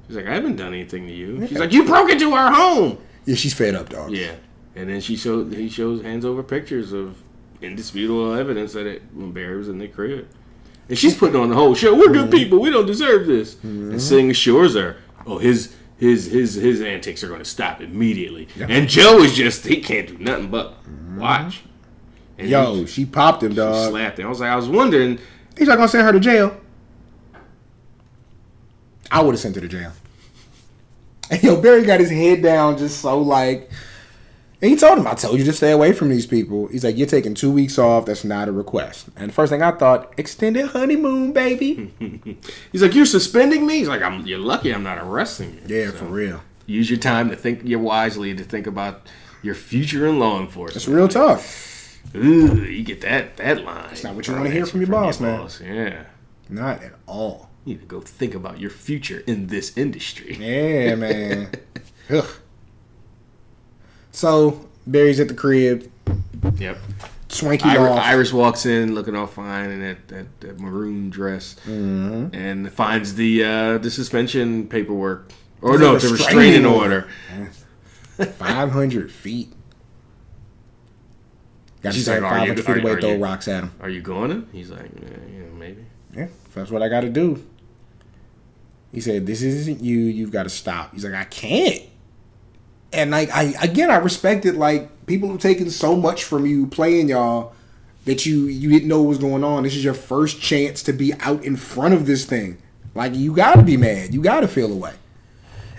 D: She's like, I haven't done anything to you. She's like, you broke into our home.
C: Yeah, she's fed up, dog.
D: Yeah, and then she showed he shows hands over pictures of indisputable evidence that it when Barry was in the crib, and she's putting on the whole show. We're good mhm. people. We don't deserve this. Mhm. And Singh assures her, oh his his his his antics are going to stop immediately. And Joe is just he can't do nothing but mhm. watch. And
C: Yo,
D: he,
C: she popped him,
D: she
C: dog.
D: slapped him. I was like, I was wondering.
C: He's not gonna send her to jail. I would have sent her to jail. And yo, Barry got his head down just so like and he told him, I told you to stay away from these people. He's like, You're taking two weeks off, that's not a request. And the first thing I thought, extended honeymoon, baby.
D: He's like, you're suspending me. He's like, I'm. You're lucky I'm not arresting you.
C: yeah,
D: So,
C: for real.
D: Use your time to think. You wisely to think about your future in law enforcement.
C: It's real tough.
D: Ooh, you get that that line.
C: That's not what you wanna hear from your boss, man.
D: Yeah.
C: Not at all.
D: You need to go think about your future in this industry.
C: Yeah, man. Ugh. So Barry's at the crib,
D: Yep.
C: swanky
D: Iris,
C: off.
D: Iris walks in looking all fine in that, that, that maroon dress
C: Mm-hmm.
D: and finds the uh, the suspension paperwork. Or
C: It's
D: no,
C: a
D: the
C: restraining
D: order.
C: Five hundred feet. Got
D: She's
C: to
D: like,
C: 500
D: you-
C: feet away, throw
D: you-
C: rocks at him.
D: Are you going to? He's like, yeah, you know, maybe.
C: Yeah, that's what I got to do. He said, "This isn't you. You've got to stop." He's like, "I can't." And like, I again, I respect it. Like, people have taken so much from you playing y'all that you you didn't know what was going on. This is your first chance to be out in front of this thing. Like, you got to be mad. You got to feel away.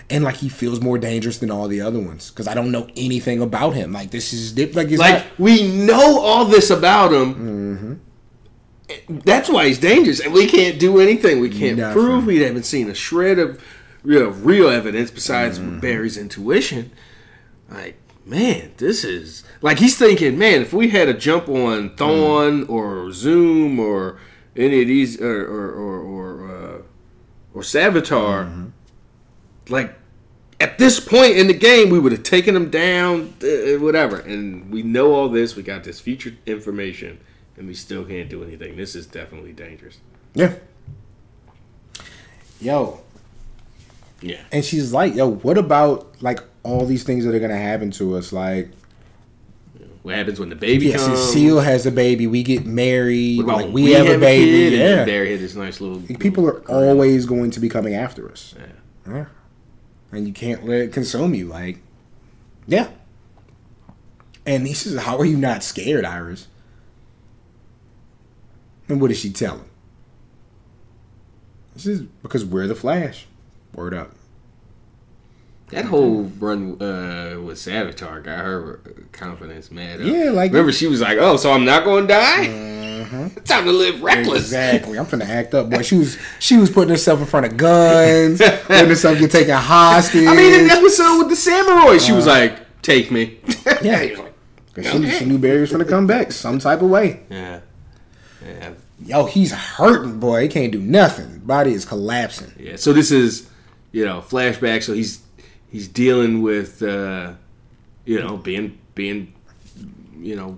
C: And like, he feels more dangerous than all the other ones because I don't know anything about him. Like, this is like it's
D: Like,
C: not-
D: we know all this about him. Mm-hmm. That's why he's dangerous. And we can't do anything. We can't
C: Nothing.
D: prove. We haven't seen a shred of real, real evidence besides mm-hmm. Barry's intuition. Like, man, this is. Like, he's thinking, man, if we had a jump on Thawne or Zoom or any of these, or, or, or, or, uh, or Savitar, like, at this point in the game, we would have taken him down, uh, whatever. And we know all this. We got this future information, and we still can't do anything. This is definitely dangerous.
C: yeah. Yo,
D: Yeah.
C: And she's like, yo, what about like all these things that are gonna happen to us? Like,
D: What happens when the baby
C: yes,
D: comes?
C: Seal has a baby, we get married, like
D: when
C: we, have, a baby.
D: kid,
C: yeah,
D: Barry had this nice little.
C: people are always going to be coming after us.
D: Yeah.
C: Yeah, and you can't let it consume you. Like, yeah. And he says, "How are you not scared, Iris?" And what does she tell him? This is because we're the Flash. Word up.
D: That whole run uh, with Savitar got her uh, confidence mad. up.
C: Yeah, like-
D: remember she was like, "Oh, so I'm not going to die? It's mm-hmm. time to live reckless."
C: Exactly. I'm finna act up, boy. She was she was putting herself in front of guns, letting herself get taken hostage.
D: I mean, in the episode with the samurai, she was uh-huh. like, "Take me."
C: Yeah.
D: He was like,
C: 'Cause she, she knew Barry was gonna come back some type of way.
D: yeah, yeah,
C: Yo, he's hurting, boy. He can't do nothing. Body is collapsing.
D: yeah. So this is, you know, flashback. So he's he's dealing with, uh, you know, being being, you know,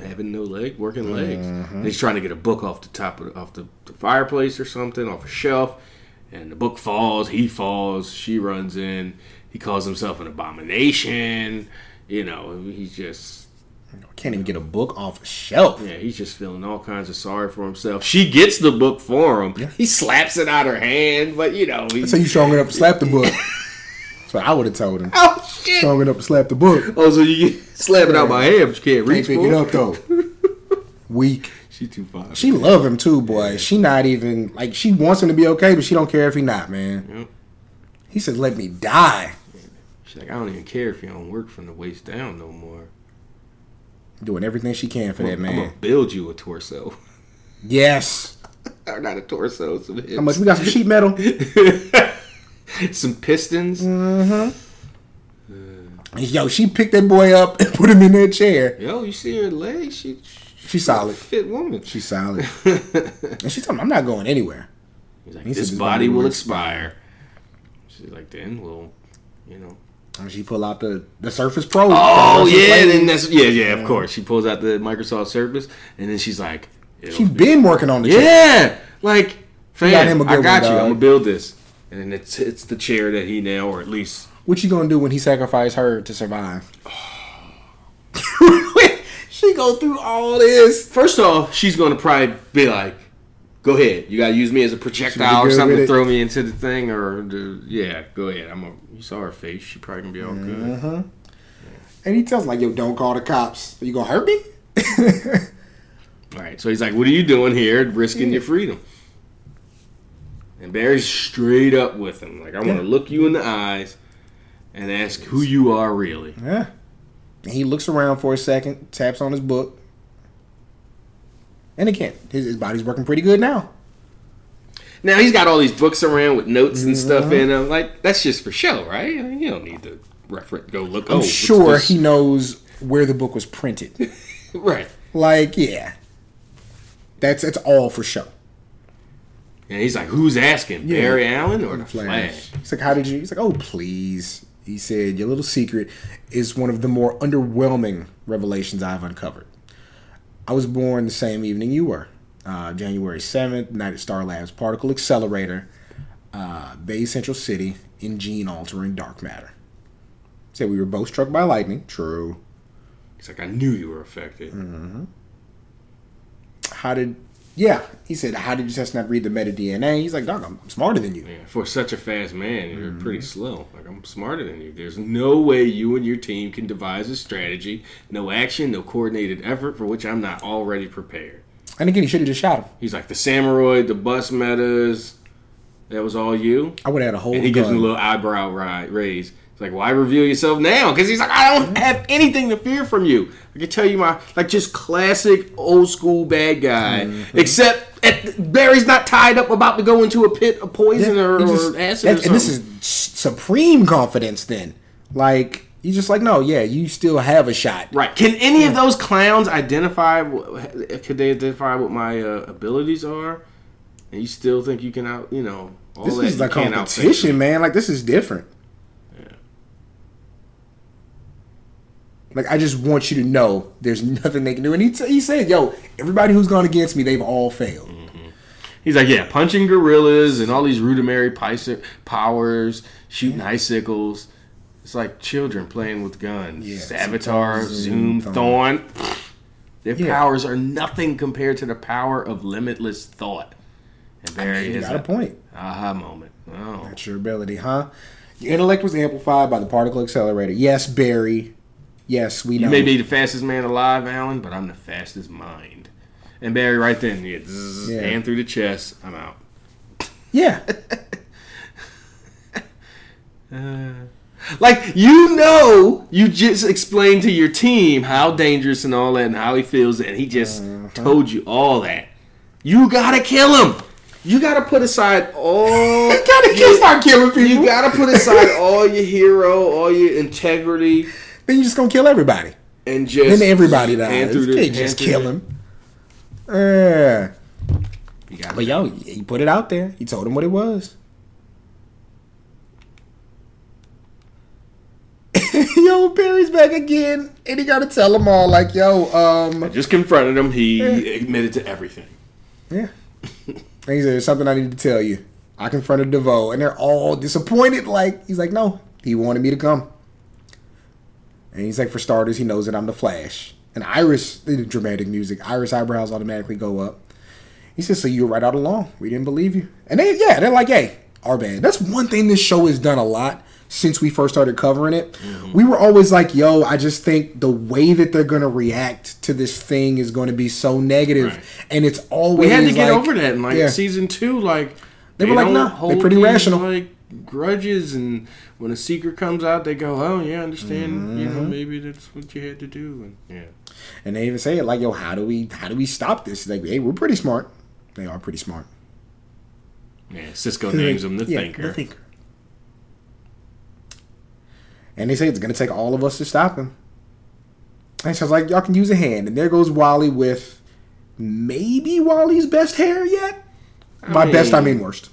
D: having no leg, working legs. And he's trying to get a book off the top of the, off the, the fireplace or something, off a shelf. And the book falls. He falls. She runs in. He calls himself an abomination. You know, he's just
C: Can't even get a book off a shelf.
D: yeah, he's just feeling all kinds of sorry for himself. She gets the book for him. He slaps it out her hand, but you know, he,
C: So you strong enough to slap the book? What I would have told him.
D: oh shit!
C: Strong enough to slap the book.
D: Oh, so you slap it out my hand, but you can't
C: Can't
D: reach
C: pick
D: for
C: it up though. Weak.
D: She too fine.
C: She love him too, boy. She not even like she wants him to be okay, but she don't care if he not, man.
D: Yep.
C: He says, "Let me die."
D: She's like, I don't even care if you don't work from the waist down no more.
C: Doing everything she can for that
D: I'm
C: man.
D: gonna build you a torso,
C: Yes.
D: or not a torso, some hips.
C: How much we got some sheet metal?
D: some pistons. Mm-hmm.
C: Yo, she picked that boy up and put him in that chair.
D: Yo, you see her legs? She
C: She's solid.
D: fit woman.
C: She's solid. and she told him, "I'm not going anywhere."
D: He's like,
C: He
D: this body will expire. She's like, then we'll, you know.
C: And she pull out the the Surface Pro.
D: Oh
C: Surface
D: yeah, then that's yeah, yeah. Of course, she pulls out the Microsoft Surface, and then she's like,
C: She's
D: be-
C: been working on the chair.
D: yeah, like
C: got
D: fam,
C: him a
D: I got
C: one,
D: you. I'm gonna build this, and then it's it's the chair that he now, or at least
C: What you gonna do when he sacrificed her to survive? she go through all this.
D: first off, she's gonna probably be like, go ahead, you gotta use me as a projectile or something to throw me into the thing, or the, yeah, go ahead. I'm a, you saw her face, she probably gonna be all
C: Mm-hmm.
D: good.
C: And he tells him, like, "Yo, don't call the cops. You gonna hurt me?"
D: All right, so he's like, "What are you doing here, risking your freedom?" And Barry's straight up with him, like, "I want to look you in the eyes and ask who you are really."
C: yeah. And he looks around for a second, taps on his book, and again, his, his body's working pretty good now.
D: Now he's got all these books around with notes and stuff
C: Mm-hmm.
D: in them. Like that's just for show, right? I mean, you don't need to reference, go look.
C: I'm
D: oh,
C: sure he knows where the book was printed.
D: right.
C: Like, yeah. That's it's all for show.
D: And he's like, "Who's asking,
C: Yeah.
D: Barry Allen or the
C: Flash.
D: Flash?"
C: He's like, how did you? He's like, oh, please. He said, your little secret is one of the more underwhelming revelations I've uncovered. I was born the same evening you were, uh, January 7th, night at Star Labs Particle Accelerator, uh, Bay Central City, in gene altering dark matter. Said we were both struck by lightning. True.
D: He's like, "I knew you were affected."
C: Mm-hmm. How did. Yeah, he said, how did you just not read the meta DNA? He's like, dog, I'm smarter than you.
D: Yeah, for such a fast man, you're
C: Mm-hmm.
D: pretty slow. Like I'm smarter than you. There's no way you and your team can devise a strategy, no action, no coordinated effort for which I'm not already prepared.
C: And again, he should have just shot him.
D: He's like the Samuroid, the bus metas. That was all you.
C: I would have had a whole
D: And he gives him a little eyebrow ri- raise. He's like, "Why reveal yourself now?" Because he's like, "I don't have anything to fear from you. I can tell you my like just classic old school bad guy.
C: Mm-hmm.
D: Except at, Barry's not tied up about to go into a pit of poison or,
C: He
D: or
C: just-
D: acid or
C: that-
D: something.
C: and this is supreme confidence. Then, like, you just like, no, yeah, you still have a shot.
D: Right. Can any of those clowns identify? Could they identify what my uh, abilities are? And you still think you can out? You know, all
C: This
D: that
C: is like competition, man. Like, this is different. Like, I just want you to know there's nothing they can do. And he, t- he said, yo, everybody who's gone against me, they've all failed. Mm-hmm.
D: He's like, yeah, punching gorillas and all these rudimentary powers, shooting icicles. It's like children playing with guns.
C: Yeah,
D: Savitar,
C: Zoom,
D: Zoom, Thawne. Their
C: Yeah.
D: powers are nothing compared to the power of limitless thought. And Barry
C: You
D: is
C: got a
D: a
C: point.
D: aha moment. Oh,
C: That's your ability, huh? Your intellect was amplified by the particle accelerator. Yes, Barry. Yes, we know.
D: You may be the fastest man alive, Allen, but I'm the fastest mind. And Barry, right then, yeah, zzz,
C: Yeah.
D: hand through the chest. I'm out.
C: Yeah.
D: Like you know, you just explained to your team how dangerous and all that, and how he feels, and he just
C: Uh-huh.
D: told you all that. You gotta kill him. You gotta put aside all.
C: gotta kill, start killing people.
D: You gotta put aside all your hero, all your integrity,
C: then you just gonna kill everybody.
D: and just
C: Then everybody
D: hand
C: dies.
D: through
C: You
D: the-
C: can't just kill him. Yeah. But yo, he put it out there. He told him what it was. yo, Barry's back again, and he gotta tell them all like, yo, um,
D: I just confronted him. He admitted to everything.
C: yeah. And he said, "There's something I need to tell you." I confronted DeVoe, and they're all disappointed. Like he's like, "No, he wanted me to come." And he's like, "For starters, he knows that I'm the Flash." And Iris, the dramatic music, Iris eyebrows automatically go up. He says, "So you were right all along. We didn't believe you." And they, yeah, they're like, "Hey, our bad." That's one thing this show has done a lot since we first started covering it. We were always like, "Yo, I just think the way that they're gonna react to this thing is going to be so negative,"
D: Right.
C: and it's always
D: We had to get
C: like-
D: over that in like
C: yeah.
D: season two. Like
C: They were like, nah, they're pretty rational.
D: Like grudges, and when a secret comes out, they go, "Oh yeah, I understand. You
C: Mm-hmm.
D: know, maybe that's what you had to do." And yeah,
C: And they even say it like, "Yo, how do we how do we stop this?" Like, "Hey, we're pretty smart." They are pretty smart.
D: yeah. Cisco names him the
C: Yeah,
D: thinker.
C: The thinker. And they say it's gonna take all of us to stop him. And so I was like, y'all can use a hand. And there goes Wally with maybe Wally's best hair yet. By best I mean worst.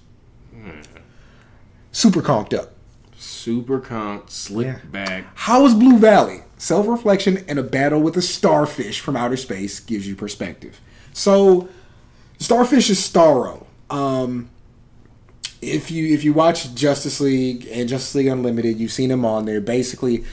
C: Super conked up.
D: Super conk, slick
C: Yeah.
D: back.
C: How is Blue Valley? Self reflection and a battle with a starfish from outer space gives you perspective. So, starfish is Starro. Um, if you if you watch Justice League and Justice League Unlimited, you've seen him on there. Basically,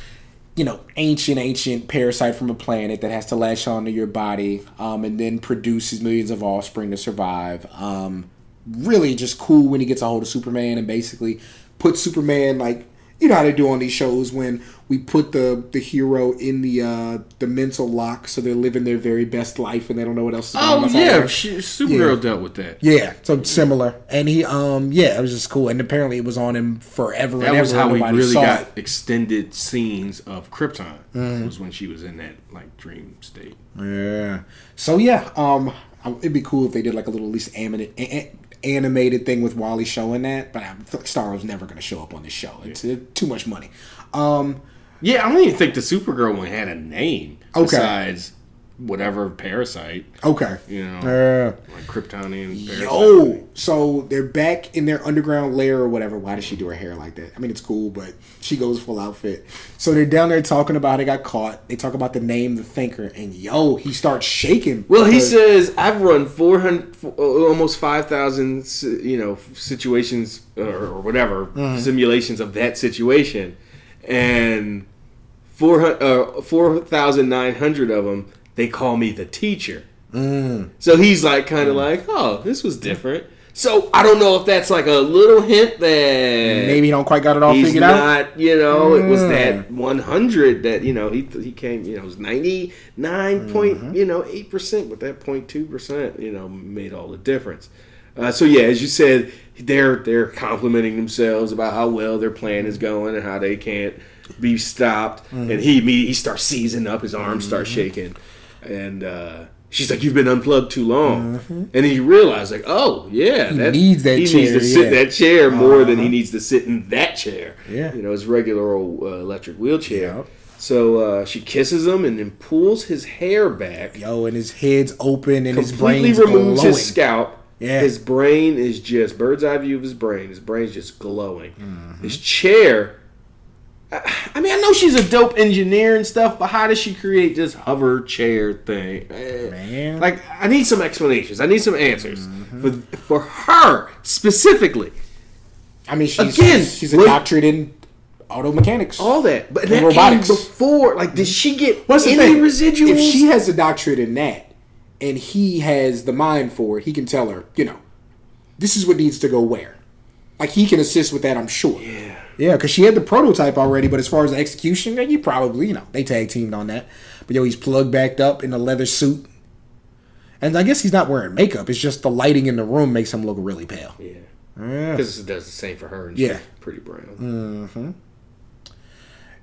C: you know, ancient ancient parasite from a planet that has to latch onto your body, um, and then produces millions of offspring to survive. Um, really, just cool when he gets a hold of Superman and basically puts Superman like you know how they do on these shows when we put the the hero in the uh the mental lock so they're living their very best life and they don't know what else going on
D: Oh yeah, she, Supergirl
C: Yeah.
D: dealt with that.
C: Yeah, so similar. And he um yeah, it was just cool. And apparently it was on him forever
D: That
C: and
D: was how we really got
C: it.
D: extended scenes of Krypton.
C: Mm-hmm.
D: Was when she was in that like dream state.
C: Yeah. So yeah, um it'd be cool if they did like a little at least animated animated thing with Wally showing that, but I feel like Starro's never going to show up on this show. It's uh, too much money. Um
D: Yeah, I don't even think the Supergirl one had a name.
C: Okay.
D: Besides whatever parasite,
C: Okay.
D: you know,
C: Uh,
D: like Kryptonian parasite.
C: yo, so they're back in their underground lair or whatever. Why does she do her hair like that? I mean, it's cool, but she goes full outfit. So they're down there talking about it got caught. They talk about the name, the thinker, and yo, he starts shaking.
D: Well, he says I've run four hundred, almost five thousand, you know, situations or, or whatever simulations of that situation, and four uh, four thousand nine hundred of them they call me the teacher. So he's like, kind of like, oh, this was different. So I don't know if that's like a little hint that
C: maybe he don't quite got it all figured out.
D: you know, it was
C: Mm.
D: that 100 that you know he he came, you know, it was 99 point,
C: Mm-hmm.
D: you know, eight percent, but that 0.2 percent, you know, made all the difference. Uh, so yeah, as you said, they're they're complimenting themselves about how well their plan is going and how they can't be stopped.
C: Mm-hmm.
D: And he he starts seizing up, his arms start shaking, and. uh She's like, "You've been unplugged too long," and he realized, like, "Oh, yeah,
C: Mm-hmm. He needs that
D: he
C: chair,
D: needs to sit
C: yeah.
D: that chair more than he needs to sit in that chair.
C: Yeah.
D: you know, his regular old uh, electric wheelchair.
C: Yep.
D: So uh, she kisses him and then pulls his hair back.
C: Yo, and his head's open and his
D: completely removes
C: glowing.
D: his scalp.
C: Yeah.
D: His brain is just bird's eye view of his brain. His brain's just glowing.
C: Mm-hmm.
D: His chair. I mean, I know she's a dope engineer and stuff, but how does she create this hover chair thing?
C: Man.
D: Like, I need some explanations. I need some answers
C: Mm-hmm.
D: for for her specifically.
C: I mean, she's
D: Again,
C: she's a doctorate in auto mechanics.
D: All that, but that
C: robotics.
D: came before. Like, did she get
C: What's the
D: any
C: thing?
D: residuals?
C: If she has a doctorate in that, and he has the mind for it, he can tell her, you know, this is what needs to go where. Like he can assist with that, I'm sure.
D: yeah.
C: Yeah, because she had the prototype already, but as far as the execution, then you probably, you know, they tag teamed on that. But yo, he's plugged backed up in a leather suit. And I guess he's not wearing makeup. It's just the lighting in the room makes him look really pale.
D: Yeah.
C: Yeah.
D: Because it does the same for her. And
C: Yeah.
D: she's pretty brown. Mm-hmm.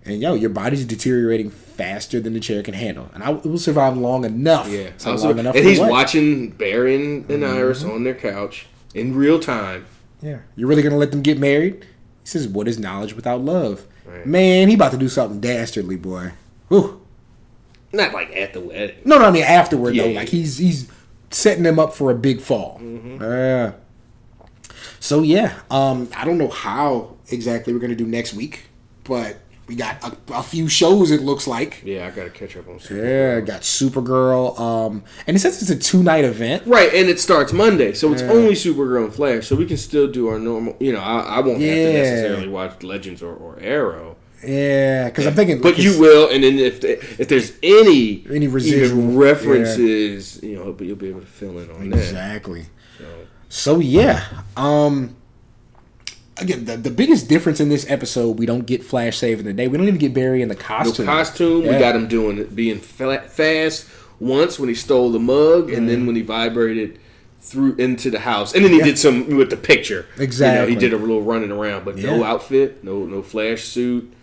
C: And yo, your body's deteriorating faster than the chair can handle. And I, it will survive long enough.
D: Yeah.
C: So
D: Also-
C: long enough
D: and he's
C: what?
D: watching Baron and, and Iris mm-hmm. on their couch in real time.
C: Yeah. You're really gonna let them get married? He says, What is knowledge without love?
D: Right.
C: Man, he about to do something dastardly, boy. Whew.
D: Not like at the wedding.
C: No, no, I mean afterward though.
D: Yeah.
C: Like he's he's setting them up for a big fall.
D: Mm-hmm.
C: Yeah. So yeah, um, I don't know how exactly we're gonna do next week, but we got a, a few shows. It looks like.
D: Yeah, I gotta catch up on some.
C: Yeah, got Supergirl. Um, and it says it's a two night event.
D: Right, and it starts Monday, so it's only Supergirl and Flash, so we can still do our normal. You know, I, I won't have to necessarily watch Legends or, or Arrow,
C: Yeah, because I'm thinking,
D: but you will. And then if if there's any
C: Any residual,
D: references, you know, but you'll be able to fill in on that.
C: Exactly.
D: So,
C: So yeah, um, again, the, the biggest difference in this episode, we don't get Flash saving the day. We don't even get Barry in the
D: no
C: costume.
D: costume. We got him doing it, being fast once when he stole the mug, and then when he vibrated through into the house, and then he
C: Yeah.
D: did some with the picture. You know,
C: Exactly.
D: he did a little running around, but no outfit, no no flash suit.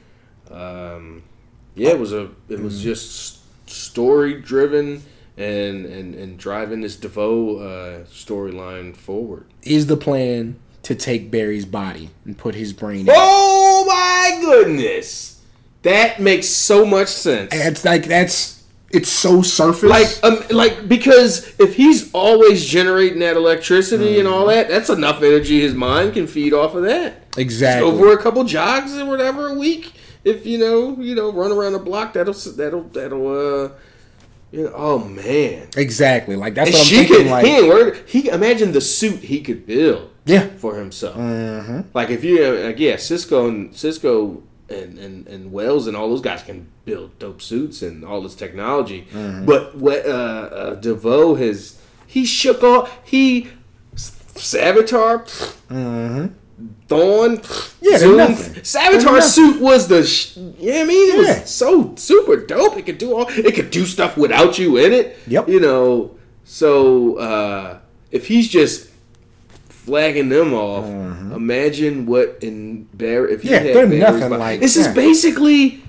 D: Um, yeah, it was a it was just story driven. And, and, and driving this DeVoe uh, storyline forward.
C: Is the plan to take Barry's body and put his brain? in?
D: Oh my goodness, that makes so much sense.
C: And It's like that's it's so surface.
D: like um like because if he's always generating that electricity and all that that's enough energy his mind can feed off of that
C: exactly.
D: go for a couple jogs or whatever a week if you know you know run around the block that'll that'll that'll uh you know oh man
C: Exactly. Like that's
D: and
C: what I'm
D: she
C: thinking.
D: could
C: like
D: he ain't worried he imagine the suit he could build
C: yeah,
D: for himself like if you uh, like yeah cisco and cisco and, and, and Wells and all those guys can build dope suits and all this technology.
C: Mm-hmm.
D: But what uh, uh, DeVoe has he shook off he Savitar, Thawne,
C: Mm-hmm. Yeah,
D: Zoom.
C: nothing. They're
D: Savitar's
C: nothing.
D: suit was the sh- yeah. I mean, it
C: Yeah.
D: was so super dope. It could do all. It could do stuff without you in it.
C: Yep.
D: You know, so uh, if he's just flagging them off, imagine what in Bear if he
C: Mm-hmm. Yeah,
D: had
C: they're nothing
D: body-
C: like-
D: this
C: yeah.
D: is basically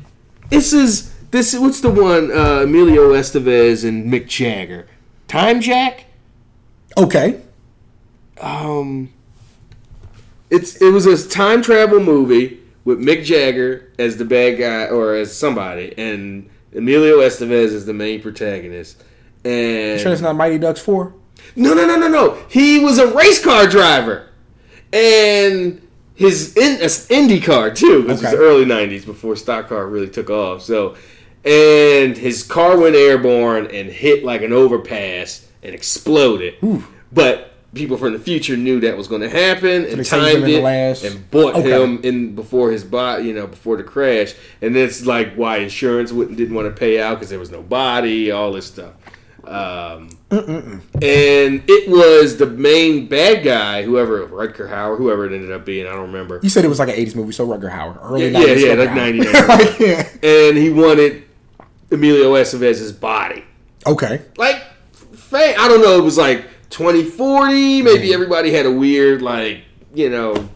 D: this is this what's the one uh, Emilio Estevez and Mick Jagger, Time Jack.
C: okay.
D: Um, it's it was a time travel movie with Mick Jagger as the bad guy or as somebody, and Emilio Estevez is the main protagonist. and
C: Sure, it's not Mighty Ducks four.
D: no, no, no, no, no. He was a race car driver, and his in, uh, Indy car too. This was the early '90s before stock car really took off. So, and his car went airborne and hit like an overpass and exploded. But people from the future knew that was going to happen and
C: him
D: timed it
C: last-
D: and bought
C: Okay.
D: him in before his body, you know, before the crash. And that's like why insurance wouldn't didn't want to pay out because there was no body, all this stuff. Um, and it was the main bad guy, whoever Rutger Hauer, whoever it ended up being, I don't remember.
C: You said it was like an eighties movie, so Rutger Hauer, early
D: Yeah,
C: 90s
D: yeah,
C: Rutger
D: like
C: Hauer.
D: 99.
C: Like, yeah.
D: And he wanted Emilio Estevez's body.
C: Okay.
D: Like, I don't know, it was like 2040. Maybe everybody had a weird, like, you know,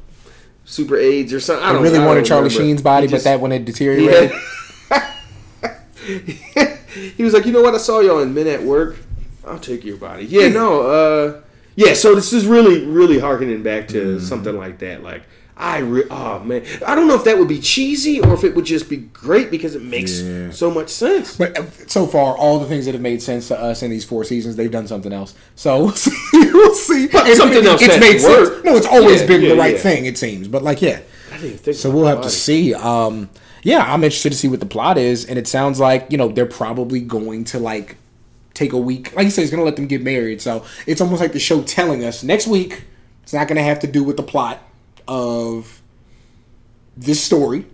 D: super AIDS or something. I don't
C: really
D: I
C: wanted Charlie
D: remember.
C: Sheen's body,
D: He
C: but that one had
D: he
C: deteriorated.
D: he was like, you know what? I saw y'all in Men at Work. I'll take your body. Yeah, no, uh, yeah. So this is really, really harkening back to
C: Mm-hmm.
D: something like that. Like, I, re- oh man, I don't know if that would be cheesy or if it would just be great because it makes
C: Yeah.
D: so much sense.
C: But uh, so far, all the things that have made sense to us in these four seasons, they've done something else. So we'll see. we'll see.
D: But
C: And
D: something else
C: It's made
D: work.
C: sense. No, it's always
D: Yeah,
C: been
D: yeah,
C: the right
D: yeah.
C: thing. It seems, but like, yeah.
D: I didn't think
C: So we'll
D: the
C: have to see. Um, yeah, I'm interested to see what the plot is, and it sounds like you know they're probably going to like take a week. Like you said, it's going to let them get married. So it's almost like the show telling us next week it's not going to have to do with the plot of this story.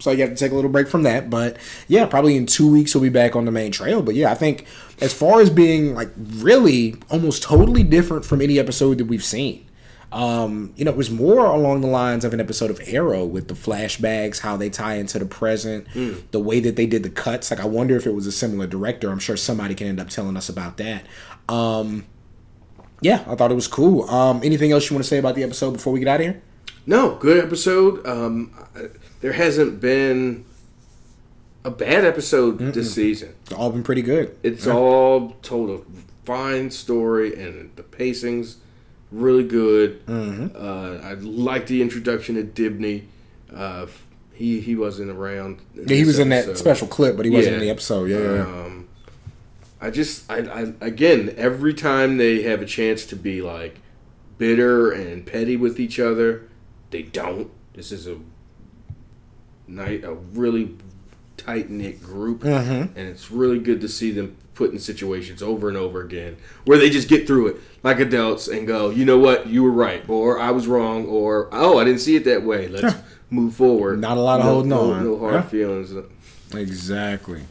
C: So you have to take a little break from that. But yeah, probably in two weeks we'll be back on the main trail. But yeah, I think as far as being like really almost totally different from any episode that we've seen. Um, you know, it was more along the lines of an episode of Arrow with the flashbacks, how they tie into the present, the way that they did the cuts. Like, I wonder if it was a similar director. I'm sure somebody can end up telling us about that. Um, yeah, I thought it was cool. Um, anything else you want to say about the episode before we get out of here?
D: No, good episode. Um, there hasn't been a bad episode this season.
C: It's all been pretty good.
D: It's all told a fine story, and the pacing's really good. Uh, I like the introduction of Dibney. Uh, he he wasn't around.
C: Yeah, he was in that special clip, but he wasn't in the episode. Yeah, yeah, yeah.
D: Um, I just, I, I, again, every time they have a chance to be like bitter and petty with each other, they don't. This is a night, a really tight knit group, and it's really good to see them put in situations over and over again where they just get through it like adults and go, you know what, you were right, or I was wrong, or oh, I didn't see it that way. Let's move forward.
C: Not a lot of
D: no,
C: holding
D: no,
C: on.
D: No hard
C: Yeah.
D: feelings.
C: Exactly.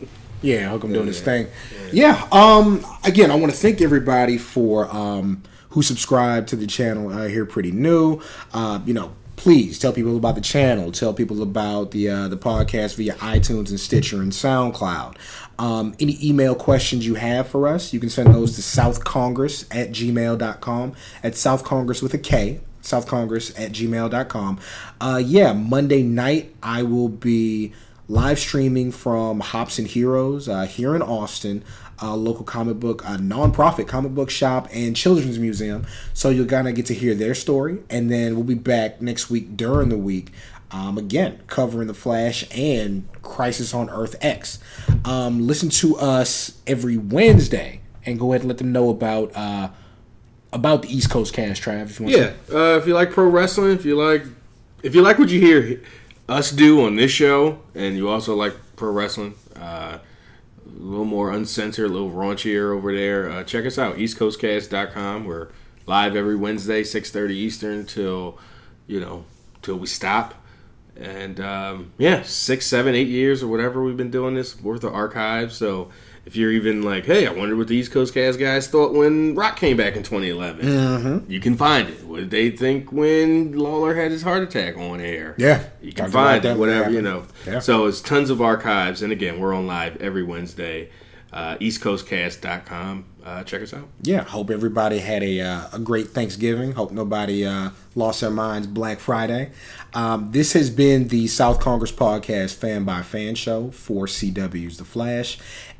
C: Yeah, Hook 'em doing this thing. Yeah. Um. Again, I want to thank everybody for um who subscribed to the channel uh, here. Pretty new. Uh, you know, please tell people about the channel. Tell people about the uh, the podcast via iTunes and Stitcher and SoundCloud. Um, any email questions you have for us, you can send those to southcongress at gmail.com. At South Congress with a K, southcongress at gmail.com. Uh, yeah, Monday night I will be live streaming from Hops and Heroes uh, here in Austin, a local comic book, a nonprofit comic book shop and children's museum. So you're gonna get to hear their story, and then we'll be back next week during the week. Um, again, covering the Flash and Crisis on Earth X. Um, listen to us every Wednesday and go ahead and let them know about uh, about the East Coast Cast, Trav. If
D: Yeah, uh, if you like pro wrestling, if you like, if you like what you hear us do on this show, and you also like pro wrestling, uh, a little more uncensored, a little raunchier over there, uh, check us out, EastCoastCast.com. We're live every Wednesday, six thirty Eastern till you know till we stop. And um, yeah, six, seven, eight years or whatever we've been doing this worth of archives. So if you're even like, hey, I wonder what the East Coast Cast guys thought when Rock came back in 2011, you can find it. What did they think when Lawler had his heart attack on air?
C: Yeah.
D: you can find
C: that
D: it. Whatever you know.
C: Yeah.
D: So it's tons of archives, and again, we're on live every Wednesday. Uh, EastCoastCast.com. Uh, check us out.
C: yeah, hope everybody had a, uh, a great Thanksgiving. Hope nobody uh, lost their minds Black Friday. Um, this has been the South Congress Podcast Fan by Fan Show for CW's The Flash,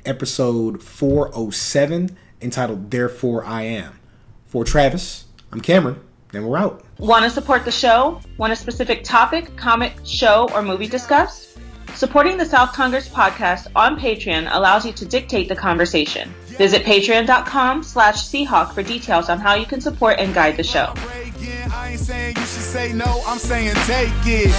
C: episode 407, entitled Therefore I Am. For Travis, I'm Cameron, and we're out.
A: Want to support the show? Want a specific topic, comic, show, or movie discussed? Supporting the South Congress podcast on Patreon allows you to dictate the conversation. Visit patreon.com slash Seahawk for details on how you can support and guide the show.
B: Say no, I'm saying take it.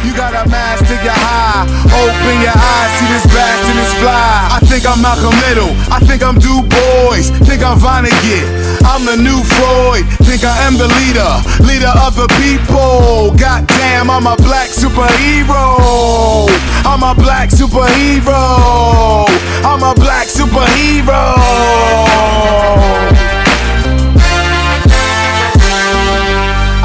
B: You got a mask to your high. Open your eyes, see this bastard is fly. I think I'm Malcolm Little. I think I'm Du Bois. Think I'm Vonnegut. I'm the new Freud. Think I am the leader. Leader of the people. Goddamn, I'm a black superhero. I'm a black superhero. I'm a black superhero.